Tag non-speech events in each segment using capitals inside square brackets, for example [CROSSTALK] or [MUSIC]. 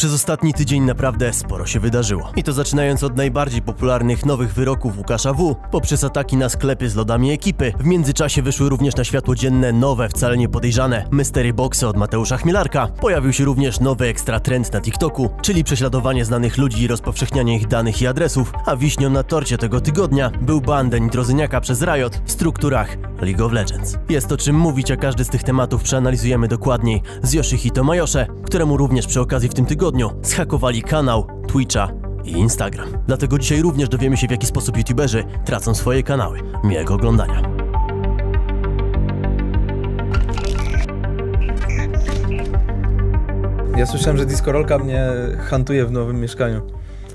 Przez ostatni tydzień naprawdę sporo się wydarzyło. I to zaczynając od najbardziej popularnych nowych wyroków Łukasza W. poprzez ataki na sklepy z lodami ekipy. W międzyczasie wyszły również na światło dzienne nowe, wcale nie podejrzane mystery boxy od Mateusza Chmielarka. Pojawił się również nowy ekstra trend na TikToku, czyli prześladowanie znanych ludzi i rozpowszechnianie ich danych i adresów. A wiśnią na torcie tego tygodnia był ban Drozyniaka przez Riot w strukturach League of Legends. Jest o czym mówić, a każdy z tych tematów przeanalizujemy dokładniej z Yoshihito Majosze, któremu również przy okazji w tym tygodniu zhakowali kanał, Twitcha i Instagram. Dlatego dzisiaj również dowiemy się w jaki sposób youtuberzy tracą swoje kanały. Miłego oglądania. Ja słyszałem, że Discorolka mnie hantuje w nowym mieszkaniu.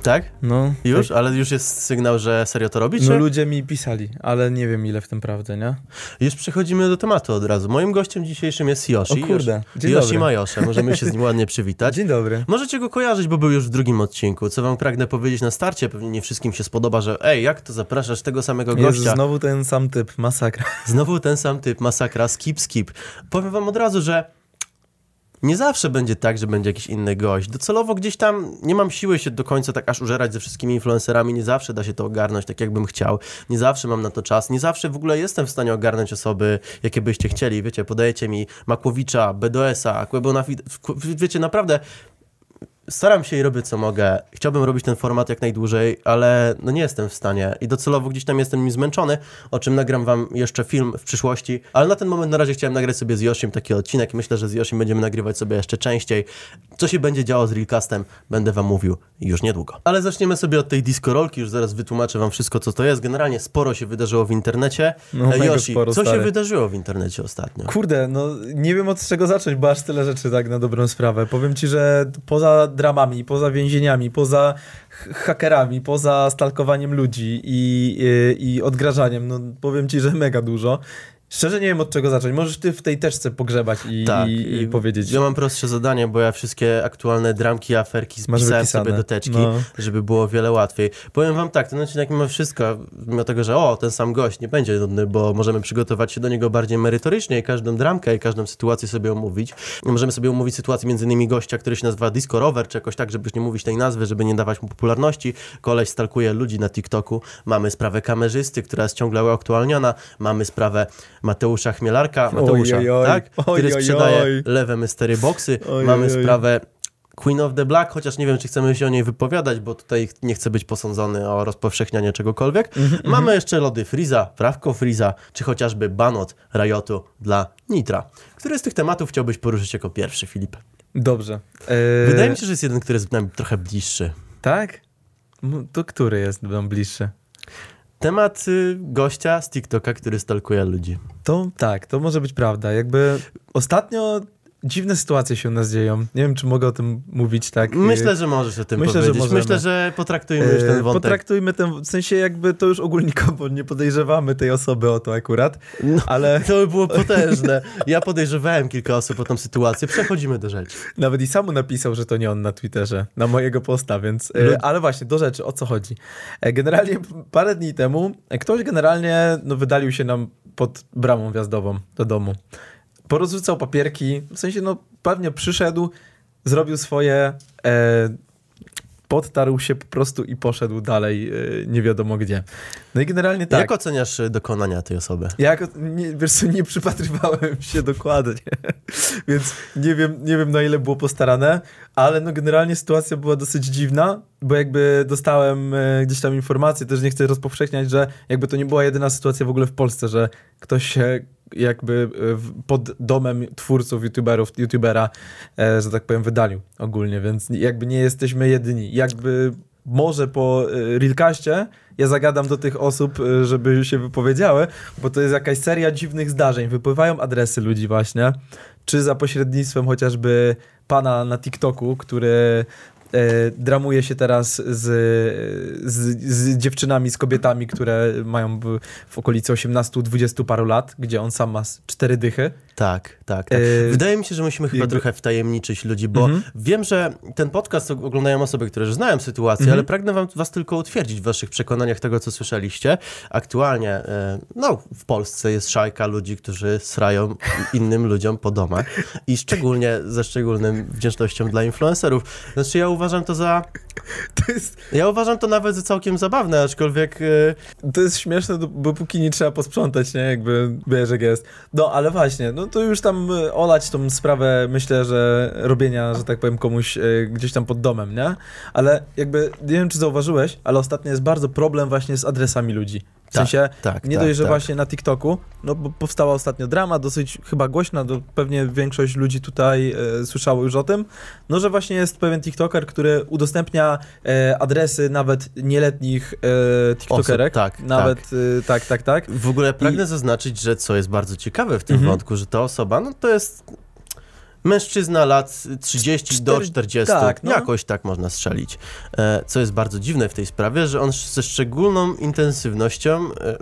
Tak? No. Już? Tak. Ale już jest sygnał, że serio to robi? No ludzie mi pisali, ale nie wiem ile w tym prawdy, nie? Już przechodzimy do tematu od razu. Moim gościem dzisiejszym jest Yoshi. O kurde, dzień Yoshi dobry. Majosze, możemy się z nim ładnie przywitać. [LAUGHS] Dzień dobry. Możecie go kojarzyć, bo był już w drugim odcinku. Co wam pragnę powiedzieć na starcie, pewnie nie wszystkim się spodoba, że ej, jak to zapraszasz tego samego gościa? Jezu, znowu ten sam typ, masakra. Znowu ten sam typ, masakra, skip, skip. Powiem wam od razu, że nie zawsze będzie tak, że będzie jakiś inny gość. Docelowo gdzieś tam nie mam siły się do końca tak aż użerać ze wszystkimi influencerami, nie zawsze da się to ogarnąć tak, jakbym chciał. Nie zawsze mam na to czas, nie zawsze w ogóle jestem w stanie ogarnąć osoby, jakie byście chcieli. Wiecie, podajecie mi Makłowicza, BDS-a, Quebonafide, wiecie, naprawdę staram się i robię co mogę. Chciałbym robić ten format jak najdłużej, ale no nie jestem w stanie i docelowo gdzieś tam jestem nim zmęczony, o czym nagram wam jeszcze film w przyszłości, ale na ten moment na razie chciałem nagrać sobie z Yoshim taki odcinek i myślę, że z Yoshim będziemy nagrywać sobie jeszcze częściej. Co się będzie działo z Realcastem, będę wam mówił już niedługo. Ale zaczniemy sobie od tej discorolki, już zaraz wytłumaczę wam wszystko, co to jest. Generalnie sporo się wydarzyło w internecie. No, Yoshi, sporo, co stary. się wydarzyło w internecie ostatnio? Kurde, no nie wiem od czego zacząć, bo aż tyle rzeczy tak na dobrą sprawę. Powiem ci, że poza dramami, poza więzieniami, poza hakerami, poza stalkowaniem ludzi i, i, i odgrażaniem, no powiem ci, że mega dużo. Szczerze nie wiem od czego zacząć. Możesz ty w tej teczce pogrzebać i, tak, i, i powiedzieć. Ja mam prostsze zadanie, bo ja wszystkie aktualne dramki, aferki spisałem sobie do teczki, no. żeby było wiele łatwiej. Powiem wam tak, ten odcinek mimo wszystko, mimo tego, że o, ten sam gość nie będzie nudny, bo możemy przygotować się do niego bardziej merytorycznie i każdą dramkę i każdą sytuację sobie omówić. Możemy sobie omówić sytuację między innymi gościa, który się nazywa Disco Rover, czy jakoś tak, żeby nie mówić tej nazwy, żeby nie dawać mu popularności. Koleś stalkuje ludzi na TikToku. Mamy sprawę kamerzysty, która jest ciągle aktualniona. Mamy sprawę Mateusza Chmielarka, Mateusza, oj, oj, tak? Oj, który sprzedaje lewe mystery boxy. Mamy sprawę Queen of the Black, chociaż nie wiem, czy chcemy się o niej wypowiadać, bo tutaj nie chcę być posądzony o rozpowszechnianie czegokolwiek. Mm -hmm. Mamy jeszcze lody Freeza, prawko Freeza, czy chociażby banot Riotu dla Nitra. Który z tych tematów chciałbyś poruszyć jako pierwszy, Filip? Dobrze. Eee... Wydaje mi się, że jest jeden, który jest nam trochę bliższy. Tak? To który jest nam bliższy? Temat y, gościa z TikToka, który stalkuje ludzi. To tak, to może być prawda. Jakby ostatnio dziwne sytuacje się u nas dzieją. Nie wiem, czy mogę o tym mówić tak. Myślę, że możesz o tym Myślę, powiedzieć. Że Myślę, że potraktujmy już ten e, wątek. Potraktujmy ten, w sensie jakby to już ogólnikowo, nie podejrzewamy tej osoby o to akurat, no, ale... [LAUGHS] To by było potężne. Ja podejrzewałem kilka osób o tą sytuację. Przechodzimy do rzeczy. Nawet i sam napisał, że to nie on na Twitterze, na mojego posta, więc... E, ale właśnie, do rzeczy, o co chodzi. E, generalnie parę dni temu ktoś generalnie no, wydalił się nam pod bramą wjazdową do domu porozrzucał papierki, w sensie no pewnie przyszedł, zrobił swoje, e, podtarł się po prostu i poszedł dalej, e, nie wiadomo gdzie. No i generalnie tak. Jak oceniasz e, dokonania tej osoby? Jak, nie, wiesz co, nie przypatrywałem się dokładnie, [LAUGHS] więc nie wiem, nie wiem na ile było postarane, ale no generalnie sytuacja była dosyć dziwna, bo jakby dostałem e, gdzieś tam informację, też nie chcę rozpowszechniać, że jakby to nie była jedyna sytuacja w ogóle w Polsce, że ktoś się jakby e, pod domem twórców, youtuberów, youtubera, e, że tak powiem, wydalił ogólnie, więc jakby nie jesteśmy jedyni. Jakby może po e, Realcaście ja zagadam do tych osób, żeby się wypowiedziały, bo to jest jakaś seria dziwnych zdarzeń. Wypływają adresy ludzi właśnie, czy za pośrednictwem chociażby pana na TikToku, który dramuje się teraz z, z, z, dziewczynami, z kobietami, które mają w, w okolicy 18-20 paru lat, gdzie on sam ma cztery dychy. Tak, tak. tak. Yy, Wydaje mi się, że musimy chyba jakby- trochę wtajemniczyć ludzi, bo Mhm. wiem, że ten podcast oglądają osoby, które już znają sytuację, Mhm. ale pragnę wam, was tylko utwierdzić w waszych przekonaniach tego, co słyszeliście. Aktualnie, e, no, w Polsce jest szajka ludzi, którzy srają innym ludziom po domach i szczególnie ze szczególnym wdzięcznością dla influencerów. Znaczy ja uważam to za, To jest, ja uważam to nawet za całkiem zabawne, aczkolwiek e, to jest śmieszne, do- bo póki nie trzeba posprzątać, nie? Jakby wiesz, jak jest. No, ale właśnie, no to już tam y, olać tą sprawę, myślę, że robienia, że tak powiem, komuś y, gdzieś tam pod domem, nie? Ale jakby, nie wiem, czy zauważyłeś, ale ostatnio jest bardzo problem właśnie z adresami ludzi. W Tak, sensie, tak, nie tak, dość, że tak. właśnie na TikToku, no bo powstała ostatnio drama, dosyć chyba głośna, do, pewnie większość ludzi tutaj e, słyszało już o tym, no że właśnie jest pewien TikToker, który udostępnia e, adresy nawet nieletnich e, TikTokerek. tak, Nawet, e, tak, tak, tak. W ogóle pragnę zaznaczyć, że co jest bardzo ciekawe w tym Mhm. wątku, że ta osoba, no to jest mężczyzna lat 30 do Cztery- 40, tak, no. jakoś tak można strzelić. E, Co jest bardzo dziwne w tej sprawie, że on ze szczególną intensywnością e,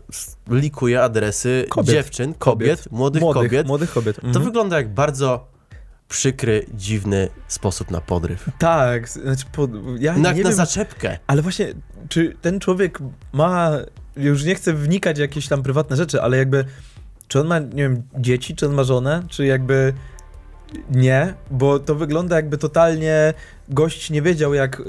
likuje adresy Kobiet. dziewczyn, kobiet, młodych, młodych kobiet. Młodych kobiet. To Mhm. wygląda jak bardzo przykry, dziwny sposób na podryw. Tak, znaczy, po, ja Na, nie na wiem, zaczepkę. ale właśnie, czy ten człowiek ma, już nie chcę wnikać w jakieś tam prywatne rzeczy, ale jakby, czy on ma, nie wiem, dzieci, czy on ma żonę, czy jakby nie, bo to wygląda jakby totalnie gość nie wiedział, jak y,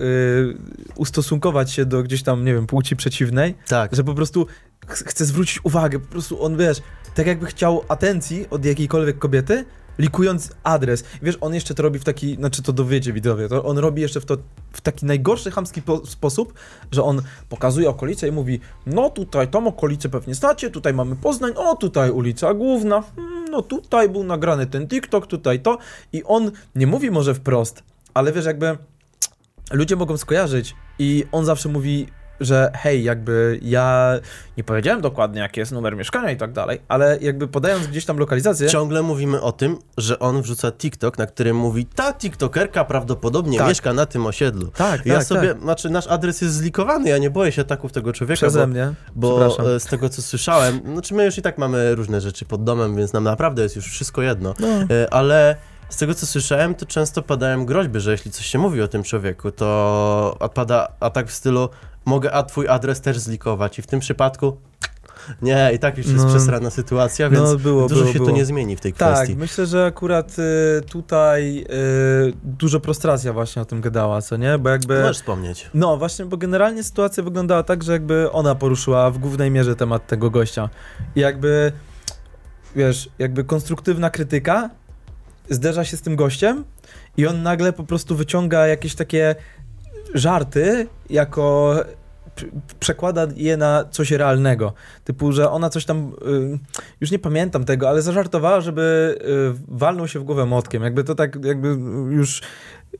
ustosunkować się do gdzieś tam, nie wiem, płci przeciwnej, Tak. że po prostu ch- chce zwrócić uwagę, po prostu on, wiesz, tak jakby chciał atencji od jakiejkolwiek kobiety, likując adres. Wiesz, on jeszcze to robi w taki, znaczy to dowiecie widzowie, to on robi jeszcze w to w taki najgorszy, chamski po, sposób, że on pokazuje okolice i mówi, no tutaj, tą okolicę pewnie znacie, tutaj mamy Poznań, o tutaj ulica Główna, hmm, no tutaj był nagrany ten TikTok, tutaj to i on nie mówi może wprost, ale wiesz, jakby ludzie mogą skojarzyć i on zawsze mówi, że hej, jakby ja nie powiedziałem dokładnie, jaki jest numer mieszkania i tak dalej, ale jakby podając gdzieś tam lokalizację, Ciągle mówimy o tym, że on wrzuca TikTok, na którym mówi, ta TikTokerka prawdopodobnie Tak. mieszka na tym osiedlu. tak, Ja tak, sobie, tak. znaczy nasz adres jest zlikowany, ja nie boję się ataków tego człowieka, przeze bo, mnie, bo przepraszam. e, z tego co słyszałem, znaczy my już i tak mamy różne rzeczy pod domem, więc nam naprawdę jest już wszystko jedno, No. E, ale z tego co słyszałem, to często padają groźby, że jeśli coś się mówi o tym człowieku, to pada atak w stylu mogę a twój adres też zlikować i w tym przypadku [TSK] nie, i tak już jest No. przesrana sytuacja, więc No, było, dużo było, się było. tu nie zmieni w tej Tak, kwestii. myślę, że akurat y, tutaj y, dużo prostracja właśnie o tym gadała, co nie? Bo jakby... Możesz wspomnieć. No właśnie, bo generalnie sytuacja wyglądała tak, że jakby ona poruszyła w głównej mierze temat tego gościa. I jakby, wiesz, jakby konstruktywna krytyka zderza się z tym gościem i on nagle po prostu wyciąga jakieś takie żarty jako przekłada je na coś realnego. Typu, że ona coś tam, y, już nie pamiętam tego, ale zażartowała, żeby y, walnął się w głowę młotkiem. Jakby to tak, jakby już,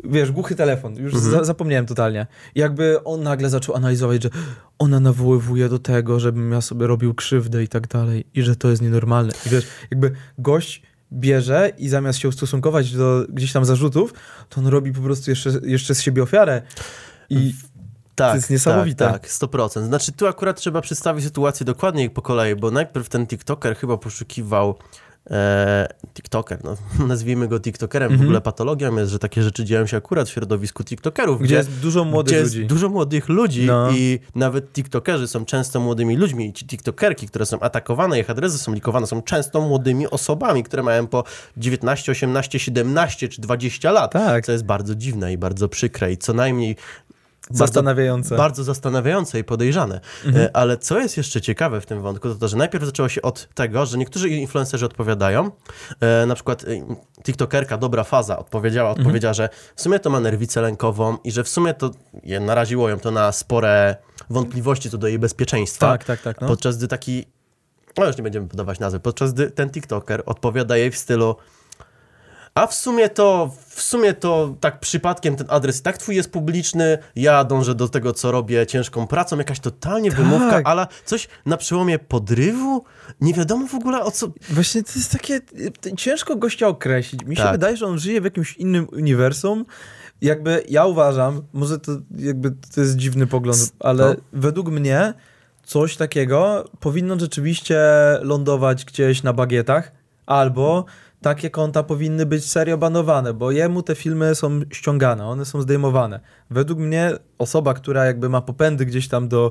wiesz, głuchy telefon. Już Mhm. za, zapomniałem totalnie. Jakby on nagle zaczął analizować, że ona nawoływuje do tego, żebym ja sobie robił krzywdę i tak dalej. I że to jest nienormalne. I wiesz, jakby gość bierze i zamiast się ustosunkować do gdzieś tam zarzutów, to on robi po prostu jeszcze, jeszcze z siebie ofiarę. I Tak, jest niesamowite. Tak, tak, 100%. Znaczy tu akurat trzeba przedstawić sytuację dokładniej po kolei, bo najpierw ten TikToker chyba poszukiwał TikToker, no, [LAUGHS] nazwijmy go TikTokerem, w Mhm. ogóle patologią jest, że takie rzeczy dzieją się akurat w środowisku TikTokerów, gdzie jest dużo młodych gdzie jest ludzi. dużo młodych ludzi No. i nawet TikTokerzy są często młodymi ludźmi i ci TikTokerki, które są atakowane, ich adresy są likowane, są często młodymi osobami, które mają po 19, 18, 17 czy 20 lat, Tak. co jest bardzo dziwne i bardzo przykre i co najmniej Zastanawiające. bardzo zastanawiające i podejrzane. Mhm. E, Ale co jest jeszcze ciekawe w tym wątku, to to, że najpierw zaczęło się od tego, że niektórzy influencerzy odpowiadają, e, na przykład e, TikTokerka Dobra Faza odpowiedziała, Mhm. odpowiedziała, że w sumie to ma nerwicę lękową i że w sumie to je, naraziło ją to na spore wątpliwości co do jej bezpieczeństwa. Tak, tak, tak. No. Podczas gdy taki, no już nie będziemy podawać nazwy, podczas gdy ten TikToker odpowiada jej w stylu a w sumie to, w sumie to tak przypadkiem ten adres i tak twój jest publiczny, ja dążę do tego, co robię ciężką pracą, jakaś totalnie Tak. wymówka, ale coś na przełomie podrywu? Nie wiadomo w ogóle o co... Właśnie to jest takie, y, ciężko gościa określić. Mi się Tak. wydaje, że on żyje w jakimś innym uniwersum. Jakby ja uważam, może to jakby to jest dziwny pogląd, ale No. według mnie coś takiego powinno rzeczywiście lądować gdzieś na bagietach albo takie konta powinny być serio banowane, bo jemu te filmy są ściągane, one są zdejmowane. Według mnie osoba, która jakby ma popędy gdzieś tam do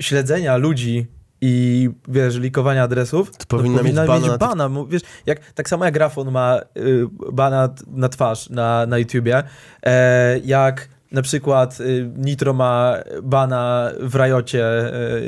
śledzenia ludzi i wiesz, likowania adresów, To powinna mieć bana na tych- bana. Wiesz, jak, tak samo jak Grafon ma y, bana na twarz na, na YouTubie, e, jak na przykład y, Nitro ma bana w Rajocie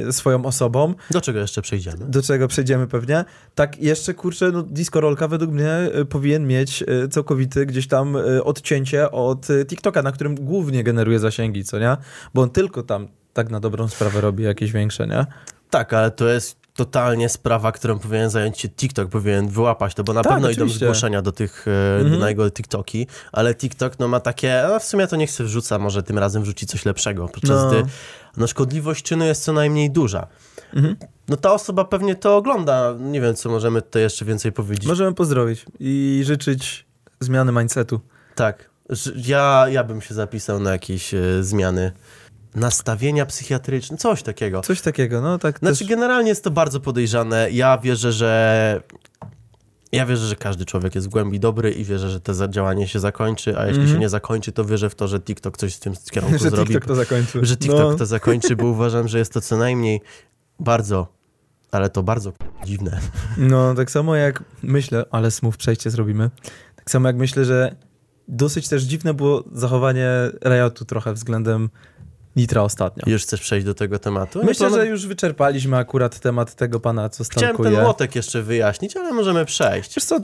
y, swoją osobą, Do czego jeszcze przejdziemy? do czego przejdziemy pewnie. Tak jeszcze, kurczę, no Disco Rolka według mnie y, powinien mieć całkowity gdzieś tam odcięcie od TikToka, na którym głównie generuje zasięgi, co nie? Bo on tylko tam tak na dobrą sprawę robi jakieś większe, nie? Tak, ale to jest totalnie sprawa, którą powinien zająć się TikTok, powinien wyłapać to, bo na Tak, pewno oczywiście. idą zgłoszenia do tych, e, Mhm. na jego TikToki, ale TikTok no ma takie, a w sumie to nie chce wrzuca, może tym razem wrzuci coś lepszego, podczas No. gdy no, szkodliwość czynu jest co najmniej duża. Mhm. No ta osoba pewnie to ogląda, nie wiem, co możemy tutaj jeszcze więcej powiedzieć. Możemy pozdrowić i życzyć zmiany mindsetu. Tak, ja, ja bym się zapisał na jakieś e, zmiany nastawienia psychiatryczne, coś takiego. Coś takiego, no tak Znaczy, też... generalnie jest to bardzo podejrzane. Ja wierzę, że. Ja wierzę, że każdy człowiek jest w głębi dobry i wierzę, że to działanie się zakończy, a jeśli Mhm. się nie zakończy, to wierzę w to, że TikTok coś z tym kierunku [LAUGHS] że zrobi. TikTok to zakończył. Że TikTok no. to zakończy, bo uważam, że jest to co najmniej bardzo, ale to bardzo dziwne. No, tak samo jak myślę, ale smooth przejście zrobimy. Tak samo jak myślę, że dosyć też dziwne było zachowanie Riotu trochę względem Nitra ostatnio. Już chcesz przejść do tego tematu? Myślę, że już wyczerpaliśmy akurat temat tego pana, co Chciałem stalkuje. ten łotek jeszcze wyjaśnić, ale możemy przejść. Wiesz co,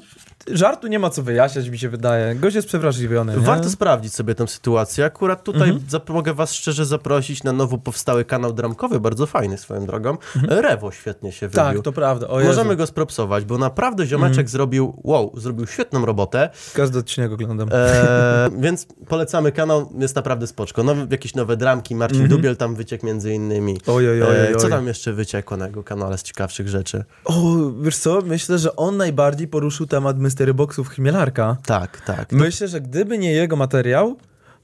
żartu nie ma co wyjaśniać, mi się wydaje. Gość jest przewrażliwiony. nie? Warto sprawdzić sobie tę sytuację. Akurat tutaj Mhm. mogę was szczerze zaprosić na nowo powstały kanał dramkowy, bardzo fajny swoją drogą. Rewo świetnie się wybił. Mhm. Tak, to prawda. Możemy go spropsować, bo naprawdę ziomeczek Mhm. zrobił, wow, zrobił świetną robotę, Każdy odcinek oglądam. e, [LAUGHS] więc polecamy kanał, jest naprawdę spoczko. Nowe, jakieś nowe dramki, Marcin Mhm. Dubiel tam wyciekł między innymi. Oj, oj, E, co tam jeszcze wyciekło na jego kanale z ciekawszych rzeczy? O, wiesz co, myślę, że on najbardziej poruszył temat Mystery Boxów Chmielarka. Tak, tak. Myślę, że gdyby nie jego materiał,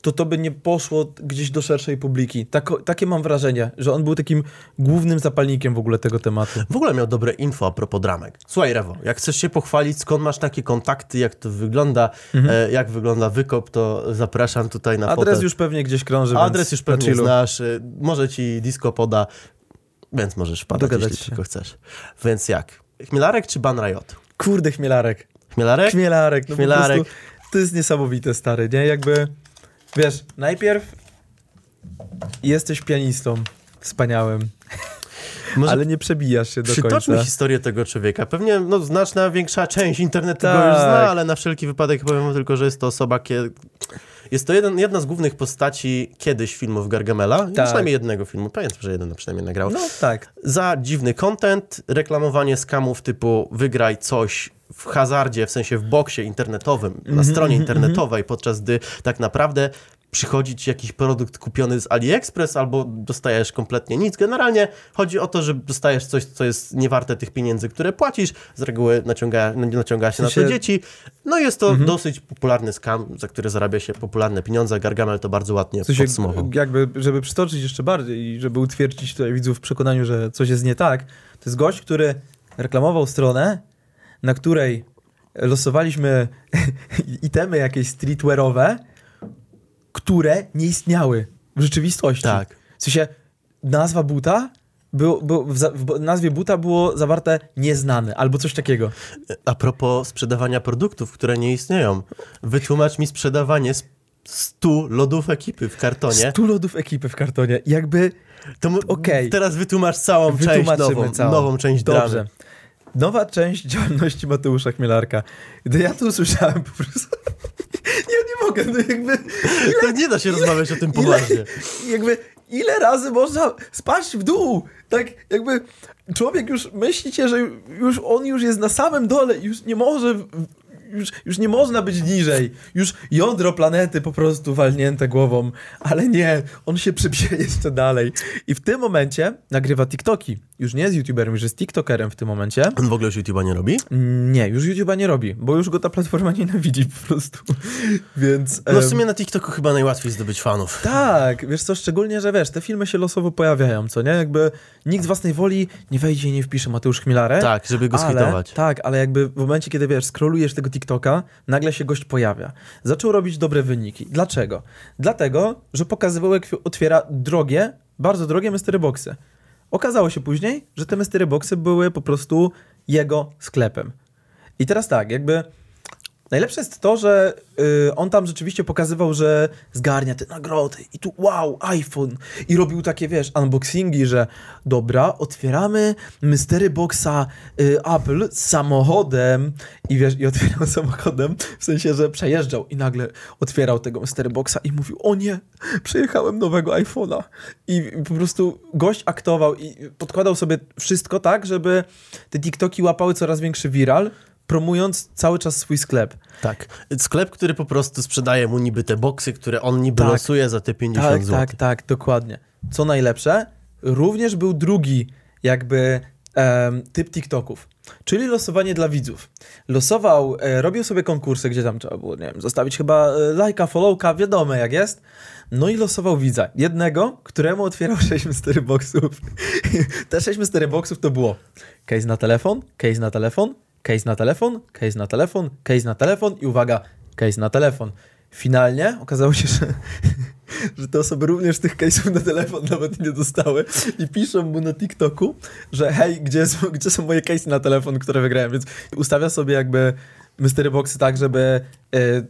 to to by nie poszło gdzieś do szerszej publiki. Tak, takie mam wrażenie, że on był takim głównym zapalnikiem w ogóle tego tematu. W ogóle miał dobre info a propos dramek. Słuchaj, Rewo, jak chcesz się pochwalić, skąd masz takie kontakty, jak to wygląda, e, jak wygląda wykop, to zapraszam tutaj na Mhm. Adres fotel. już pewnie gdzieś krąży, Adres już pewnie znasz, y, może ci disco poda, więc możesz wpadać, Dogadać jeśli się. tylko chcesz. Więc jak? Chmielarek czy Ban Riot? Kurde, Chmielarek. Chmielarek? Chmielarek. No Chmielarek. Prostu, to jest niesamowite, stary, nie? Jakby, wiesz, najpierw jesteś pianistą wspaniałym, [LAUGHS] Może ale nie przebijasz się do przytoczmy końca. historię tego człowieka. Pewnie no, znaczna większa część internetu go już Tak. zna, ale na wszelki wypadek powiem tylko, że jest to osoba, kie... jest to jeden, jedna z głównych postaci kiedyś filmów Gargamela, Tak. przynajmniej jednego filmu, pamiętam, że jeden przynajmniej nagrał. No tak. za dziwny content, reklamowanie skamów typu wygraj coś w hazardzie, w sensie w boksie internetowym, na Mhm, stronie mhm, internetowej, podczas gdy tak naprawdę przychodzi ci jakiś produkt kupiony z AliExpress albo dostajesz kompletnie nic. Generalnie chodzi o to, że dostajesz coś, co jest niewarte tych pieniędzy, które płacisz. Z reguły naciąga, naciąga się na to dzieci. No jest to Mhm. dosyć popularny skam, za który zarabia się popularne pieniądze. Gargamel to bardzo ładnie W sensie, podsumował. jakby, żeby przytoczyć jeszcze bardziej i żeby utwierdzić tutaj widzów w przekonaniu, że coś jest nie tak, to jest gość, który reklamował stronę, na której losowaliśmy [LAUGHS] itemy jakieś streetwearowe, które nie istniały w rzeczywistości. Tak. W sensie nazwa buta, było, było, w, za- w nazwie buta było zawarte nieznany albo coś takiego. A propos sprzedawania produktów, które nie istnieją. Wytłumacz mi sprzedawanie s- 100 lodów ekipy w kartonie. 100 lodów ekipy w kartonie. Jakby To Okej. Teraz wytłumacz całą część nową, całą. nową część Dobrze. dramy. Nowa część działalności Mateusza Chmielarka. Gdy ja to usłyszałem po prostu... [LAUGHS] ja nie mogę, no jakby... To nie da się rozmawiać o tym poważnie. Jakby ile razy można spaść w dół? Tak jakby człowiek już myślicie, że już on już jest na samym dole i już nie może... już, już nie można być niżej. Już jądro planety po prostu walnięte głową. Ale nie, on się przybije [LAUGHS] jeszcze dalej. I w tym momencie nagrywa TikToki. Już nie jest YouTuberem, już jest TikTokerem w tym momencie. On w ogóle już YouTube'a nie robi? Nie, już YouTube'a nie robi, bo już go ta platforma [LAUGHS] nienawidzi po prostu. [LAUGHS] Więc... No w sumie na TikToku chyba najłatwiej zdobyć fanów. tak, wiesz co, szczególnie, że wiesz, te filmy się losowo pojawiają, co nie? Jakby nikt z własnej woli nie wejdzie i nie wpisze Mateusz Chmielarek. Tak, żeby go ale, skitować. Tak, ale jakby w momencie, kiedy wiesz, scrollujesz tego TikToka, nagle się gość pojawia. Zaczął robić dobre wyniki. Dlaczego? Dlatego, że pokazywał, jak otwiera drogie, bardzo drogie mystery boxy. Okazało się później, że te mystery boxy były po prostu jego sklepem. I teraz tak, jakby najlepsze jest to, że y, on tam rzeczywiście pokazywał, że zgarnia te nagrody i tu wow, iPhone. I robił takie, wiesz, unboxingi, że dobra, otwieramy mystery boxa y, Apple samochodem. I wiesz, i otwierał [LAUGHS] samochodem, w sensie, że przejeżdżał i nagle otwierał tego mystery boxa i mówił, o nie, przejechałem nowego iPhone'a. I po prostu gość aktował i podkładał sobie wszystko tak, żeby te TikToki łapały coraz większy viral, promując cały czas swój sklep. Tak. Sklep, który po prostu sprzedaje mu niby te boksy, które on niby Tak. losuje za te 50 Tak, zł. tak, tak, dokładnie. Co najlepsze, również był drugi jakby em, typ TikToków, czyli losowanie dla widzów. Losował, e, robił sobie konkursy, gdzie tam trzeba było, nie wiem, zostawić chyba e, lajka, followka, wiadomo jak jest. No i losował widza. Jednego, któremu otwierał 6 mystery boxów. Te 6 mystery boxów to było case na telefon, case na telefon, case na telefon, case na telefon, case na telefon i uwaga, case na telefon. Finalnie okazało się, że, [LAUGHS] że te osoby również tych case'ów na telefon nawet nie dostały i piszą mu na TikToku, że hej, gdzie, jest, [LAUGHS] gdzie są moje case'y na telefon, które wygrałem, więc ustawia sobie jakby mystery boxy tak, żeby y,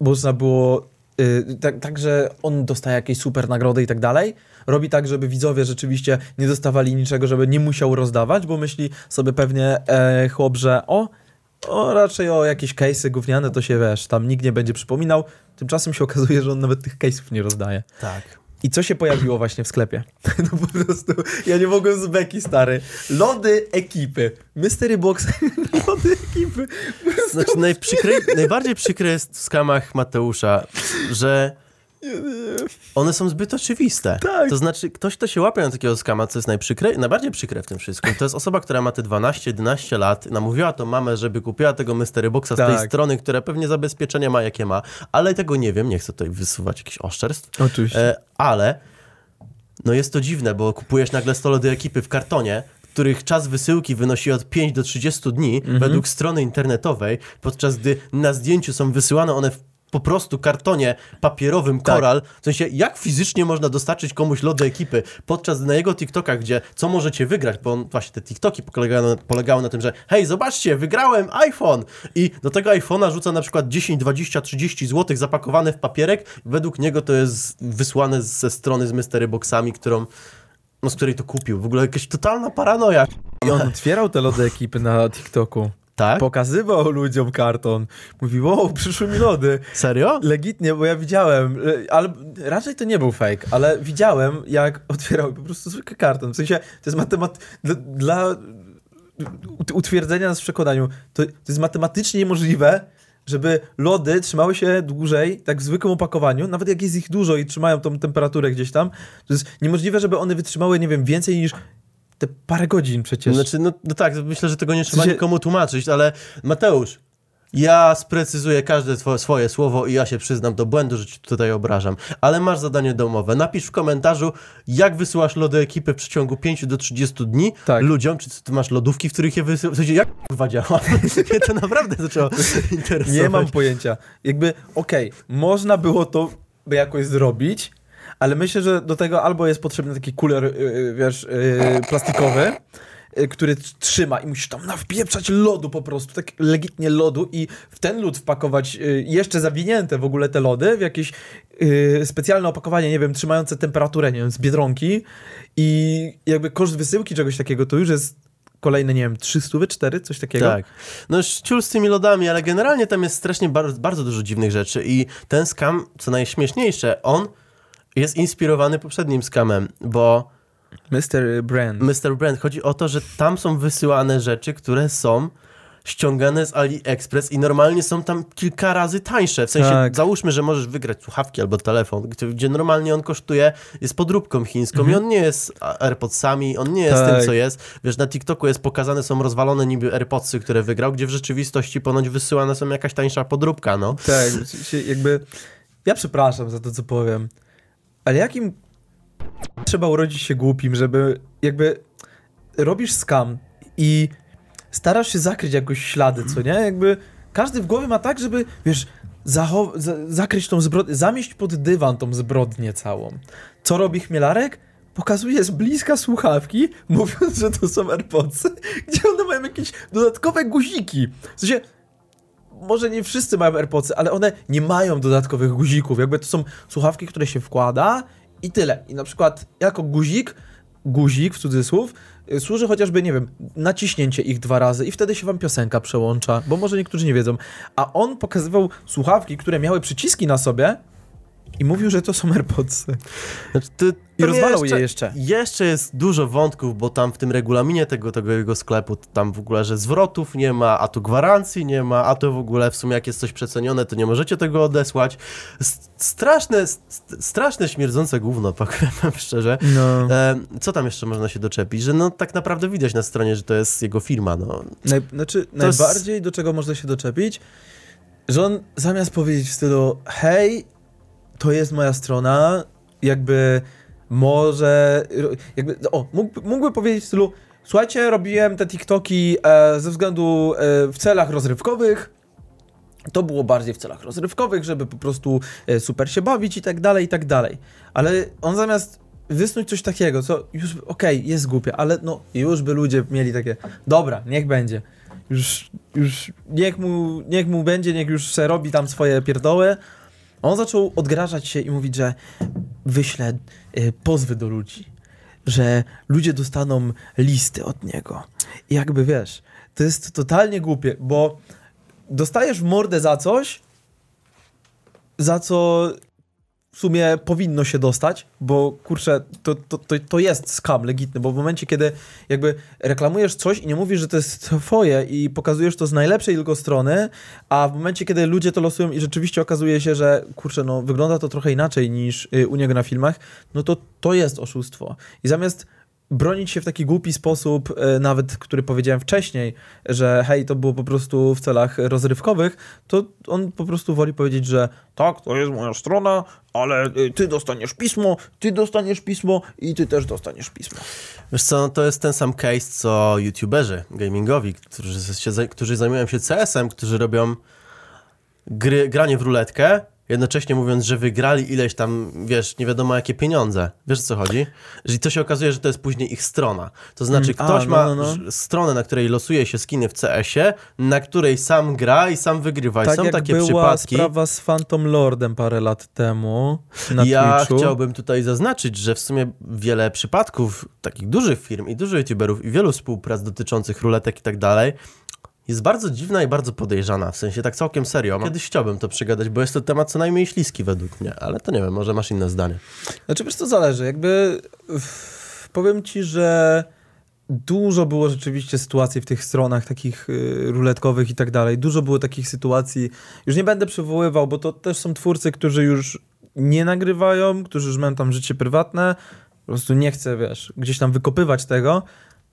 można było y, tak, tak, że on dostaje jakieś super nagrody i tak dalej. Robi tak, żeby widzowie rzeczywiście nie dostawali niczego, żeby nie musiał rozdawać, bo myśli sobie pewnie e, chłop, że o, o, raczej o jakieś case'y gówniane to się, wiesz, tam nikt nie będzie przypominał. Tymczasem się okazuje, że on nawet tych case'ów nie rozdaje. tak. I co się pojawiło właśnie w sklepie? [LAUGHS] No po prostu, ja nie mogłem z beki, stary. Lody ekipy. Mystery box, [LAUGHS] lody ekipy. Znaczy najbardziej przykre jest w skamach Mateusza, że one są zbyt oczywiste. Tak. To znaczy, ktoś, kto się łapie na takiego skama, co jest najprzykre, najbardziej przykre w tym wszystkim, to jest osoba, która ma te 12-11 lat, namówiła to mamę, żeby kupiła tego mystery boxa z tej Tak. strony, która pewnie zabezpieczenie ma jakie ma, ale tego nie wiem, nie chcę tutaj wysuwać jakichś oszczerstw, Oczywiście. e, ale no jest to dziwne, bo kupujesz nagle 100 lody ekipy w kartonie, których czas wysyłki wynosi od 5 do 30 dni według strony internetowej, podczas gdy na zdjęciu są wysyłane one w po prostu kartonie papierowym Tak. koral. W sensie, jak fizycznie można dostarczyć komuś lody ekipy, podczas na jego TikTokach, gdzie co możecie wygrać, bo on, właśnie te TikToki polegały na, polegały na tym, że hej, zobaczcie, wygrałem iPhone i do tego iPhone'a rzuca na przykład 10, 20, 30 zł zapakowane w papierek. Według niego to jest wysłane ze strony z mystery boxami, którą no, z której to kupił. W ogóle jakaś totalna paranoja. I on otwierał te lody ekipy na TikToku. Tak? Pokazywał ludziom karton. Mówił, wow, przyszły mi lody. Serio? Legitnie, bo ja widziałem, e, ale raczej to nie był fake, ale widziałem, jak otwierał po prostu zwykły karton. W sensie, to jest matemat... Dla, dla ut- utwierdzenia nas w przekonaniu, to, to jest matematycznie niemożliwe, żeby lody trzymały się dłużej, tak w zwykłym opakowaniu, nawet jak jest ich dużo i trzymają tą temperaturę gdzieś tam, to jest niemożliwe, żeby one wytrzymały, nie wiem, więcej niż te parę godzin przecież. Znaczy, no, no tak, myślę, że tego nie trzeba nikomu tłumaczyć, ale Mateusz, ja sprecyzuję każde two, swoje słowo i ja się przyznam do błędu, że ci tutaj obrażam, ale masz zadanie domowe. Napisz w komentarzu, jak wysyłasz lody ekipy w przeciągu 5 do 30 dni Tak. ludziom, czy ty masz lodówki, w których je wysyłasz, w sensie, jak kurwa działa? [LAUGHS] Mnie to naprawdę zaczęło interesować. Nie mam pojęcia. Jakby, okej, można było to jakoś zrobić, ale myślę, że do tego albo jest potrzebny taki kuler, yy, wiesz, yy, plastikowy, który trzyma i musisz tam nawpieprzać lodu po prostu, tak legitnie lodu i w ten lód wpakować jeszcze zawinięte w ogóle te lody w jakieś yy, specjalne opakowanie, nie wiem, trzymające temperaturę, nie wiem, z Biedronki i jakby koszt wysyłki czegoś takiego to już jest kolejne, nie wiem, 300, 4, coś takiego. Tak. No ciul z tymi lodami, ale generalnie tam jest strasznie bardzo, bardzo dużo dziwnych rzeczy i ten skam, co najśmieszniejsze, on jest inspirowany poprzednim skamem, bo Mr. Brand. Mr. Brand, chodzi o to, że tam są wysyłane rzeczy, które są ściągane z AliExpress i normalnie są tam kilka razy tańsze. W sensie, Tak. załóżmy, że możesz wygrać słuchawki albo telefon, gdzie, normalnie on kosztuje, jest podróbką chińską i on nie jest AirPodsami, on nie jest Mhm. Tak. tym, co jest. Wiesz, na TikToku jest pokazane, są rozwalone niby AirPodsy, które wygrał, gdzie w rzeczywistości ponoć wysyłane są jakaś tańsza podróbka, no. Tak, jakby. Ja przepraszam za to, co powiem, ale jakim trzeba urodzić się głupim, żeby jakby robisz skam i starasz się zakryć jakoś ślady, co nie? Jakby każdy w głowie ma tak, żeby, wiesz, za zakryć tą zbrodnię, zamieść pod dywan tą zbrodnię całą. Co robi Chmielarek? Pokazuje z bliska słuchawki, [LAUGHS] mówiąc, że to są AirPodsy, gdzie one mają jakieś dodatkowe guziki. W sensie, może nie wszyscy mają AirPodsy, ale one nie mają dodatkowych guzików. Jakby to są słuchawki, które się wkłada i tyle. I na przykład jako guzik, guzik w cudzysłów, y, służy chociażby, nie wiem, naciśnięcie ich dwa razy i wtedy się wam piosenka przełącza, bo może niektórzy nie wiedzą. A on pokazywał słuchawki, które miały przyciski na sobie i mówił, że to są AirPodsy. Znaczy, ty, I rozwalał je jeszcze. Jeszcze jest dużo wątków, bo tam w tym regulaminie tego, tego jego sklepu tam w ogóle, że zwrotów nie ma, a tu gwarancji nie ma, a to w ogóle w sumie jak jest coś przecenione, to nie możecie tego odesłać. Straszne, st- straszne śmierdzące gówno, [LAUGHS] powiem szczerze. No. E, co tam jeszcze można się doczepić? Że no tak naprawdę widać na stronie, że to jest jego firma, no. Naj, znaczy, To jest- najbardziej do czego można się doczepić, że on zamiast powiedzieć w stylu hej, to jest moja strona, jakby może, jakby, o, mógł, mógłby powiedzieć w stylu słuchajcie, robiłem te TikToki e, ze względu e, w celach rozrywkowych, to było bardziej w celach rozrywkowych, żeby po prostu e, super się bawić i tak dalej, i tak dalej. Ale on zamiast wysnuć coś takiego, co już, okej, jest głupie, ale no już by ludzie mieli takie, dobra, niech będzie. Już, już niech mu, niech mu będzie, niech już se robi tam swoje pierdoły. On zaczął odgrażać się i mówić, że wyślę e, pozwy do ludzi, że ludzie dostaną listy od niego. I jakby wiesz, to jest totalnie głupie, bo dostajesz mordę za coś, za co w sumie powinno się dostać, bo kurczę, to, to, to, to jest skam legitny, bo w momencie, kiedy jakby reklamujesz coś i nie mówisz, że to jest [LAUGHS] twoje i pokazujesz to z najlepszej tylko strony, a w momencie, kiedy ludzie to losują i rzeczywiście okazuje się, że kurczę, no wygląda to trochę inaczej niż y, u niego na filmach, no to to jest oszustwo. I zamiast bronić się w taki głupi sposób, e, nawet który powiedziałem wcześniej, że hej, to było po prostu w celach rozrywkowych, to on po prostu woli powiedzieć, że tak, to jest moja strona, ale y, ty dostaniesz pismo, ty dostaniesz pismo i ty też dostaniesz pismo. Wiesz co, no to jest ten sam case, co youtuberzy gamingowi, którzy, się, którzy zajmują się CS-em, którzy robią gry, granie w ruletkę, jednocześnie mówiąc, że wygrali ileś tam, wiesz, nie wiadomo jakie pieniądze. Wiesz o co chodzi? Że to się okazuje, że to jest później ich strona. To znaczy Mm, a, ktoś no, ma no, no. stronę, na której losuje się skiny w CS-ie, na której sam gra i sam wygrywa. I tak są jak takie była przypadki. sprawa z Phantom Lordem parę lat temu na ja Twitchu. chciałbym tutaj zaznaczyć, że w sumie wiele przypadków takich dużych firm i dużych youtuberów i wielu współprac dotyczących ruletek i tak dalej jest bardzo dziwna i bardzo podejrzana, w sensie tak całkiem serio. Kiedyś chciałbym to przegadać, bo jest to temat co najmniej śliski według mnie, ale to nie wiem, może masz inne zdanie. Znaczy, wiesz, to zależy. Jakby powiem ci, że dużo było rzeczywiście sytuacji w tych stronach takich y, ruletkowych i tak dalej. Dużo było takich sytuacji. Już nie będę przywoływał, bo to też są twórcy, którzy już nie nagrywają, którzy już mają tam życie prywatne. Po prostu nie chcę, wiesz, gdzieś tam wykopywać tego.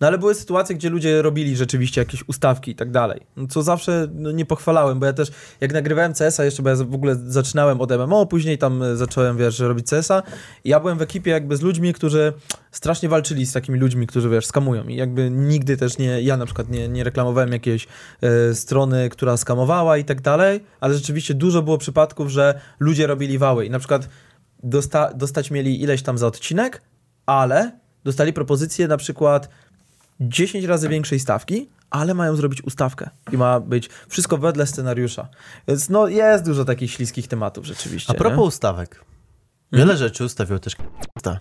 No ale były sytuacje, gdzie ludzie robili rzeczywiście jakieś ustawki i tak dalej. No, co zawsze no, nie pochwalałem, bo ja też jak nagrywałem CS-a jeszcze, bo ja w ogóle zaczynałem od MMO, później tam e, zacząłem, wiesz, robić CS-a ja byłem w ekipie jakby z ludźmi, którzy strasznie walczyli z takimi ludźmi, którzy, wiesz, skamują. I jakby nigdy też nie, ja na przykład nie, nie reklamowałem jakiejś e, strony, która skamowała i tak dalej, ale rzeczywiście dużo było przypadków, że ludzie robili wały. I na przykład dosta dostać mieli ileś tam za odcinek, ale dostali propozycję na przykład 10 razy większej stawki, ale mają zrobić ustawkę i ma być wszystko wedle scenariusza. Więc no jest dużo takich śliskich tematów rzeczywiście. A propos nie? ustawek. Wiele rzeczy ustawiał też k***a.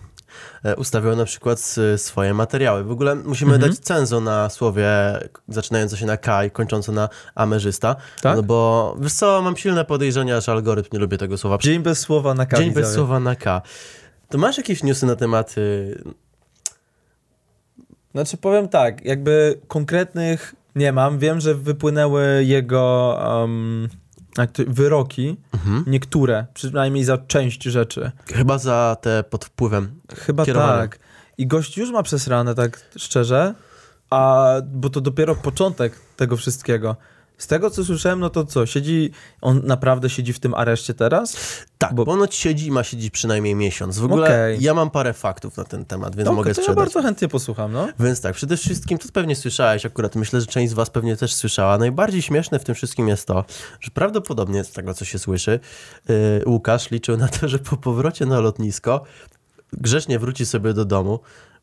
E, Ustawiał na przykład swoje materiały. W ogóle musimy Mhm. dać cenzo na słowie k- zaczynające się na K i kończące na amerzysta. Tak? No bo wiesz co, mam silne podejrzenia, że algorytm nie lubi tego słowa. Dzień bez słowa na kawie. Dzień bez słowa na K. To masz jakieś newsy na tematy... Znaczy powiem tak, jakby konkretnych Nie mam. Wiem, że wypłynęły jego um, wyroki, Mhm. niektóre, przynajmniej za część rzeczy. Chyba za te pod wpływem. Chyba Kierowane. tak. I gość już ma przesrane, tak szczerze, a bo to dopiero początek tego wszystkiego. Z tego, co słyszałem, no to co, siedzi, on naprawdę siedzi w tym areszcie teraz? Tak, Bo- ponoć siedzi i ma siedzieć przynajmniej miesiąc. W ogóle Okej. ja mam parę faktów na ten temat, więc Okej, mogę to ja bardzo chętnie posłucham, no. Więc tak, przede wszystkim, to pewnie słyszałeś akurat, myślę, że część z was pewnie też słyszała. Najbardziej śmieszne w tym wszystkim jest to, że prawdopodobnie z tego, co się słyszy, yy, Łukasz liczył na to, że po powrocie na lotnisko grzecznie wróci sobie do domu,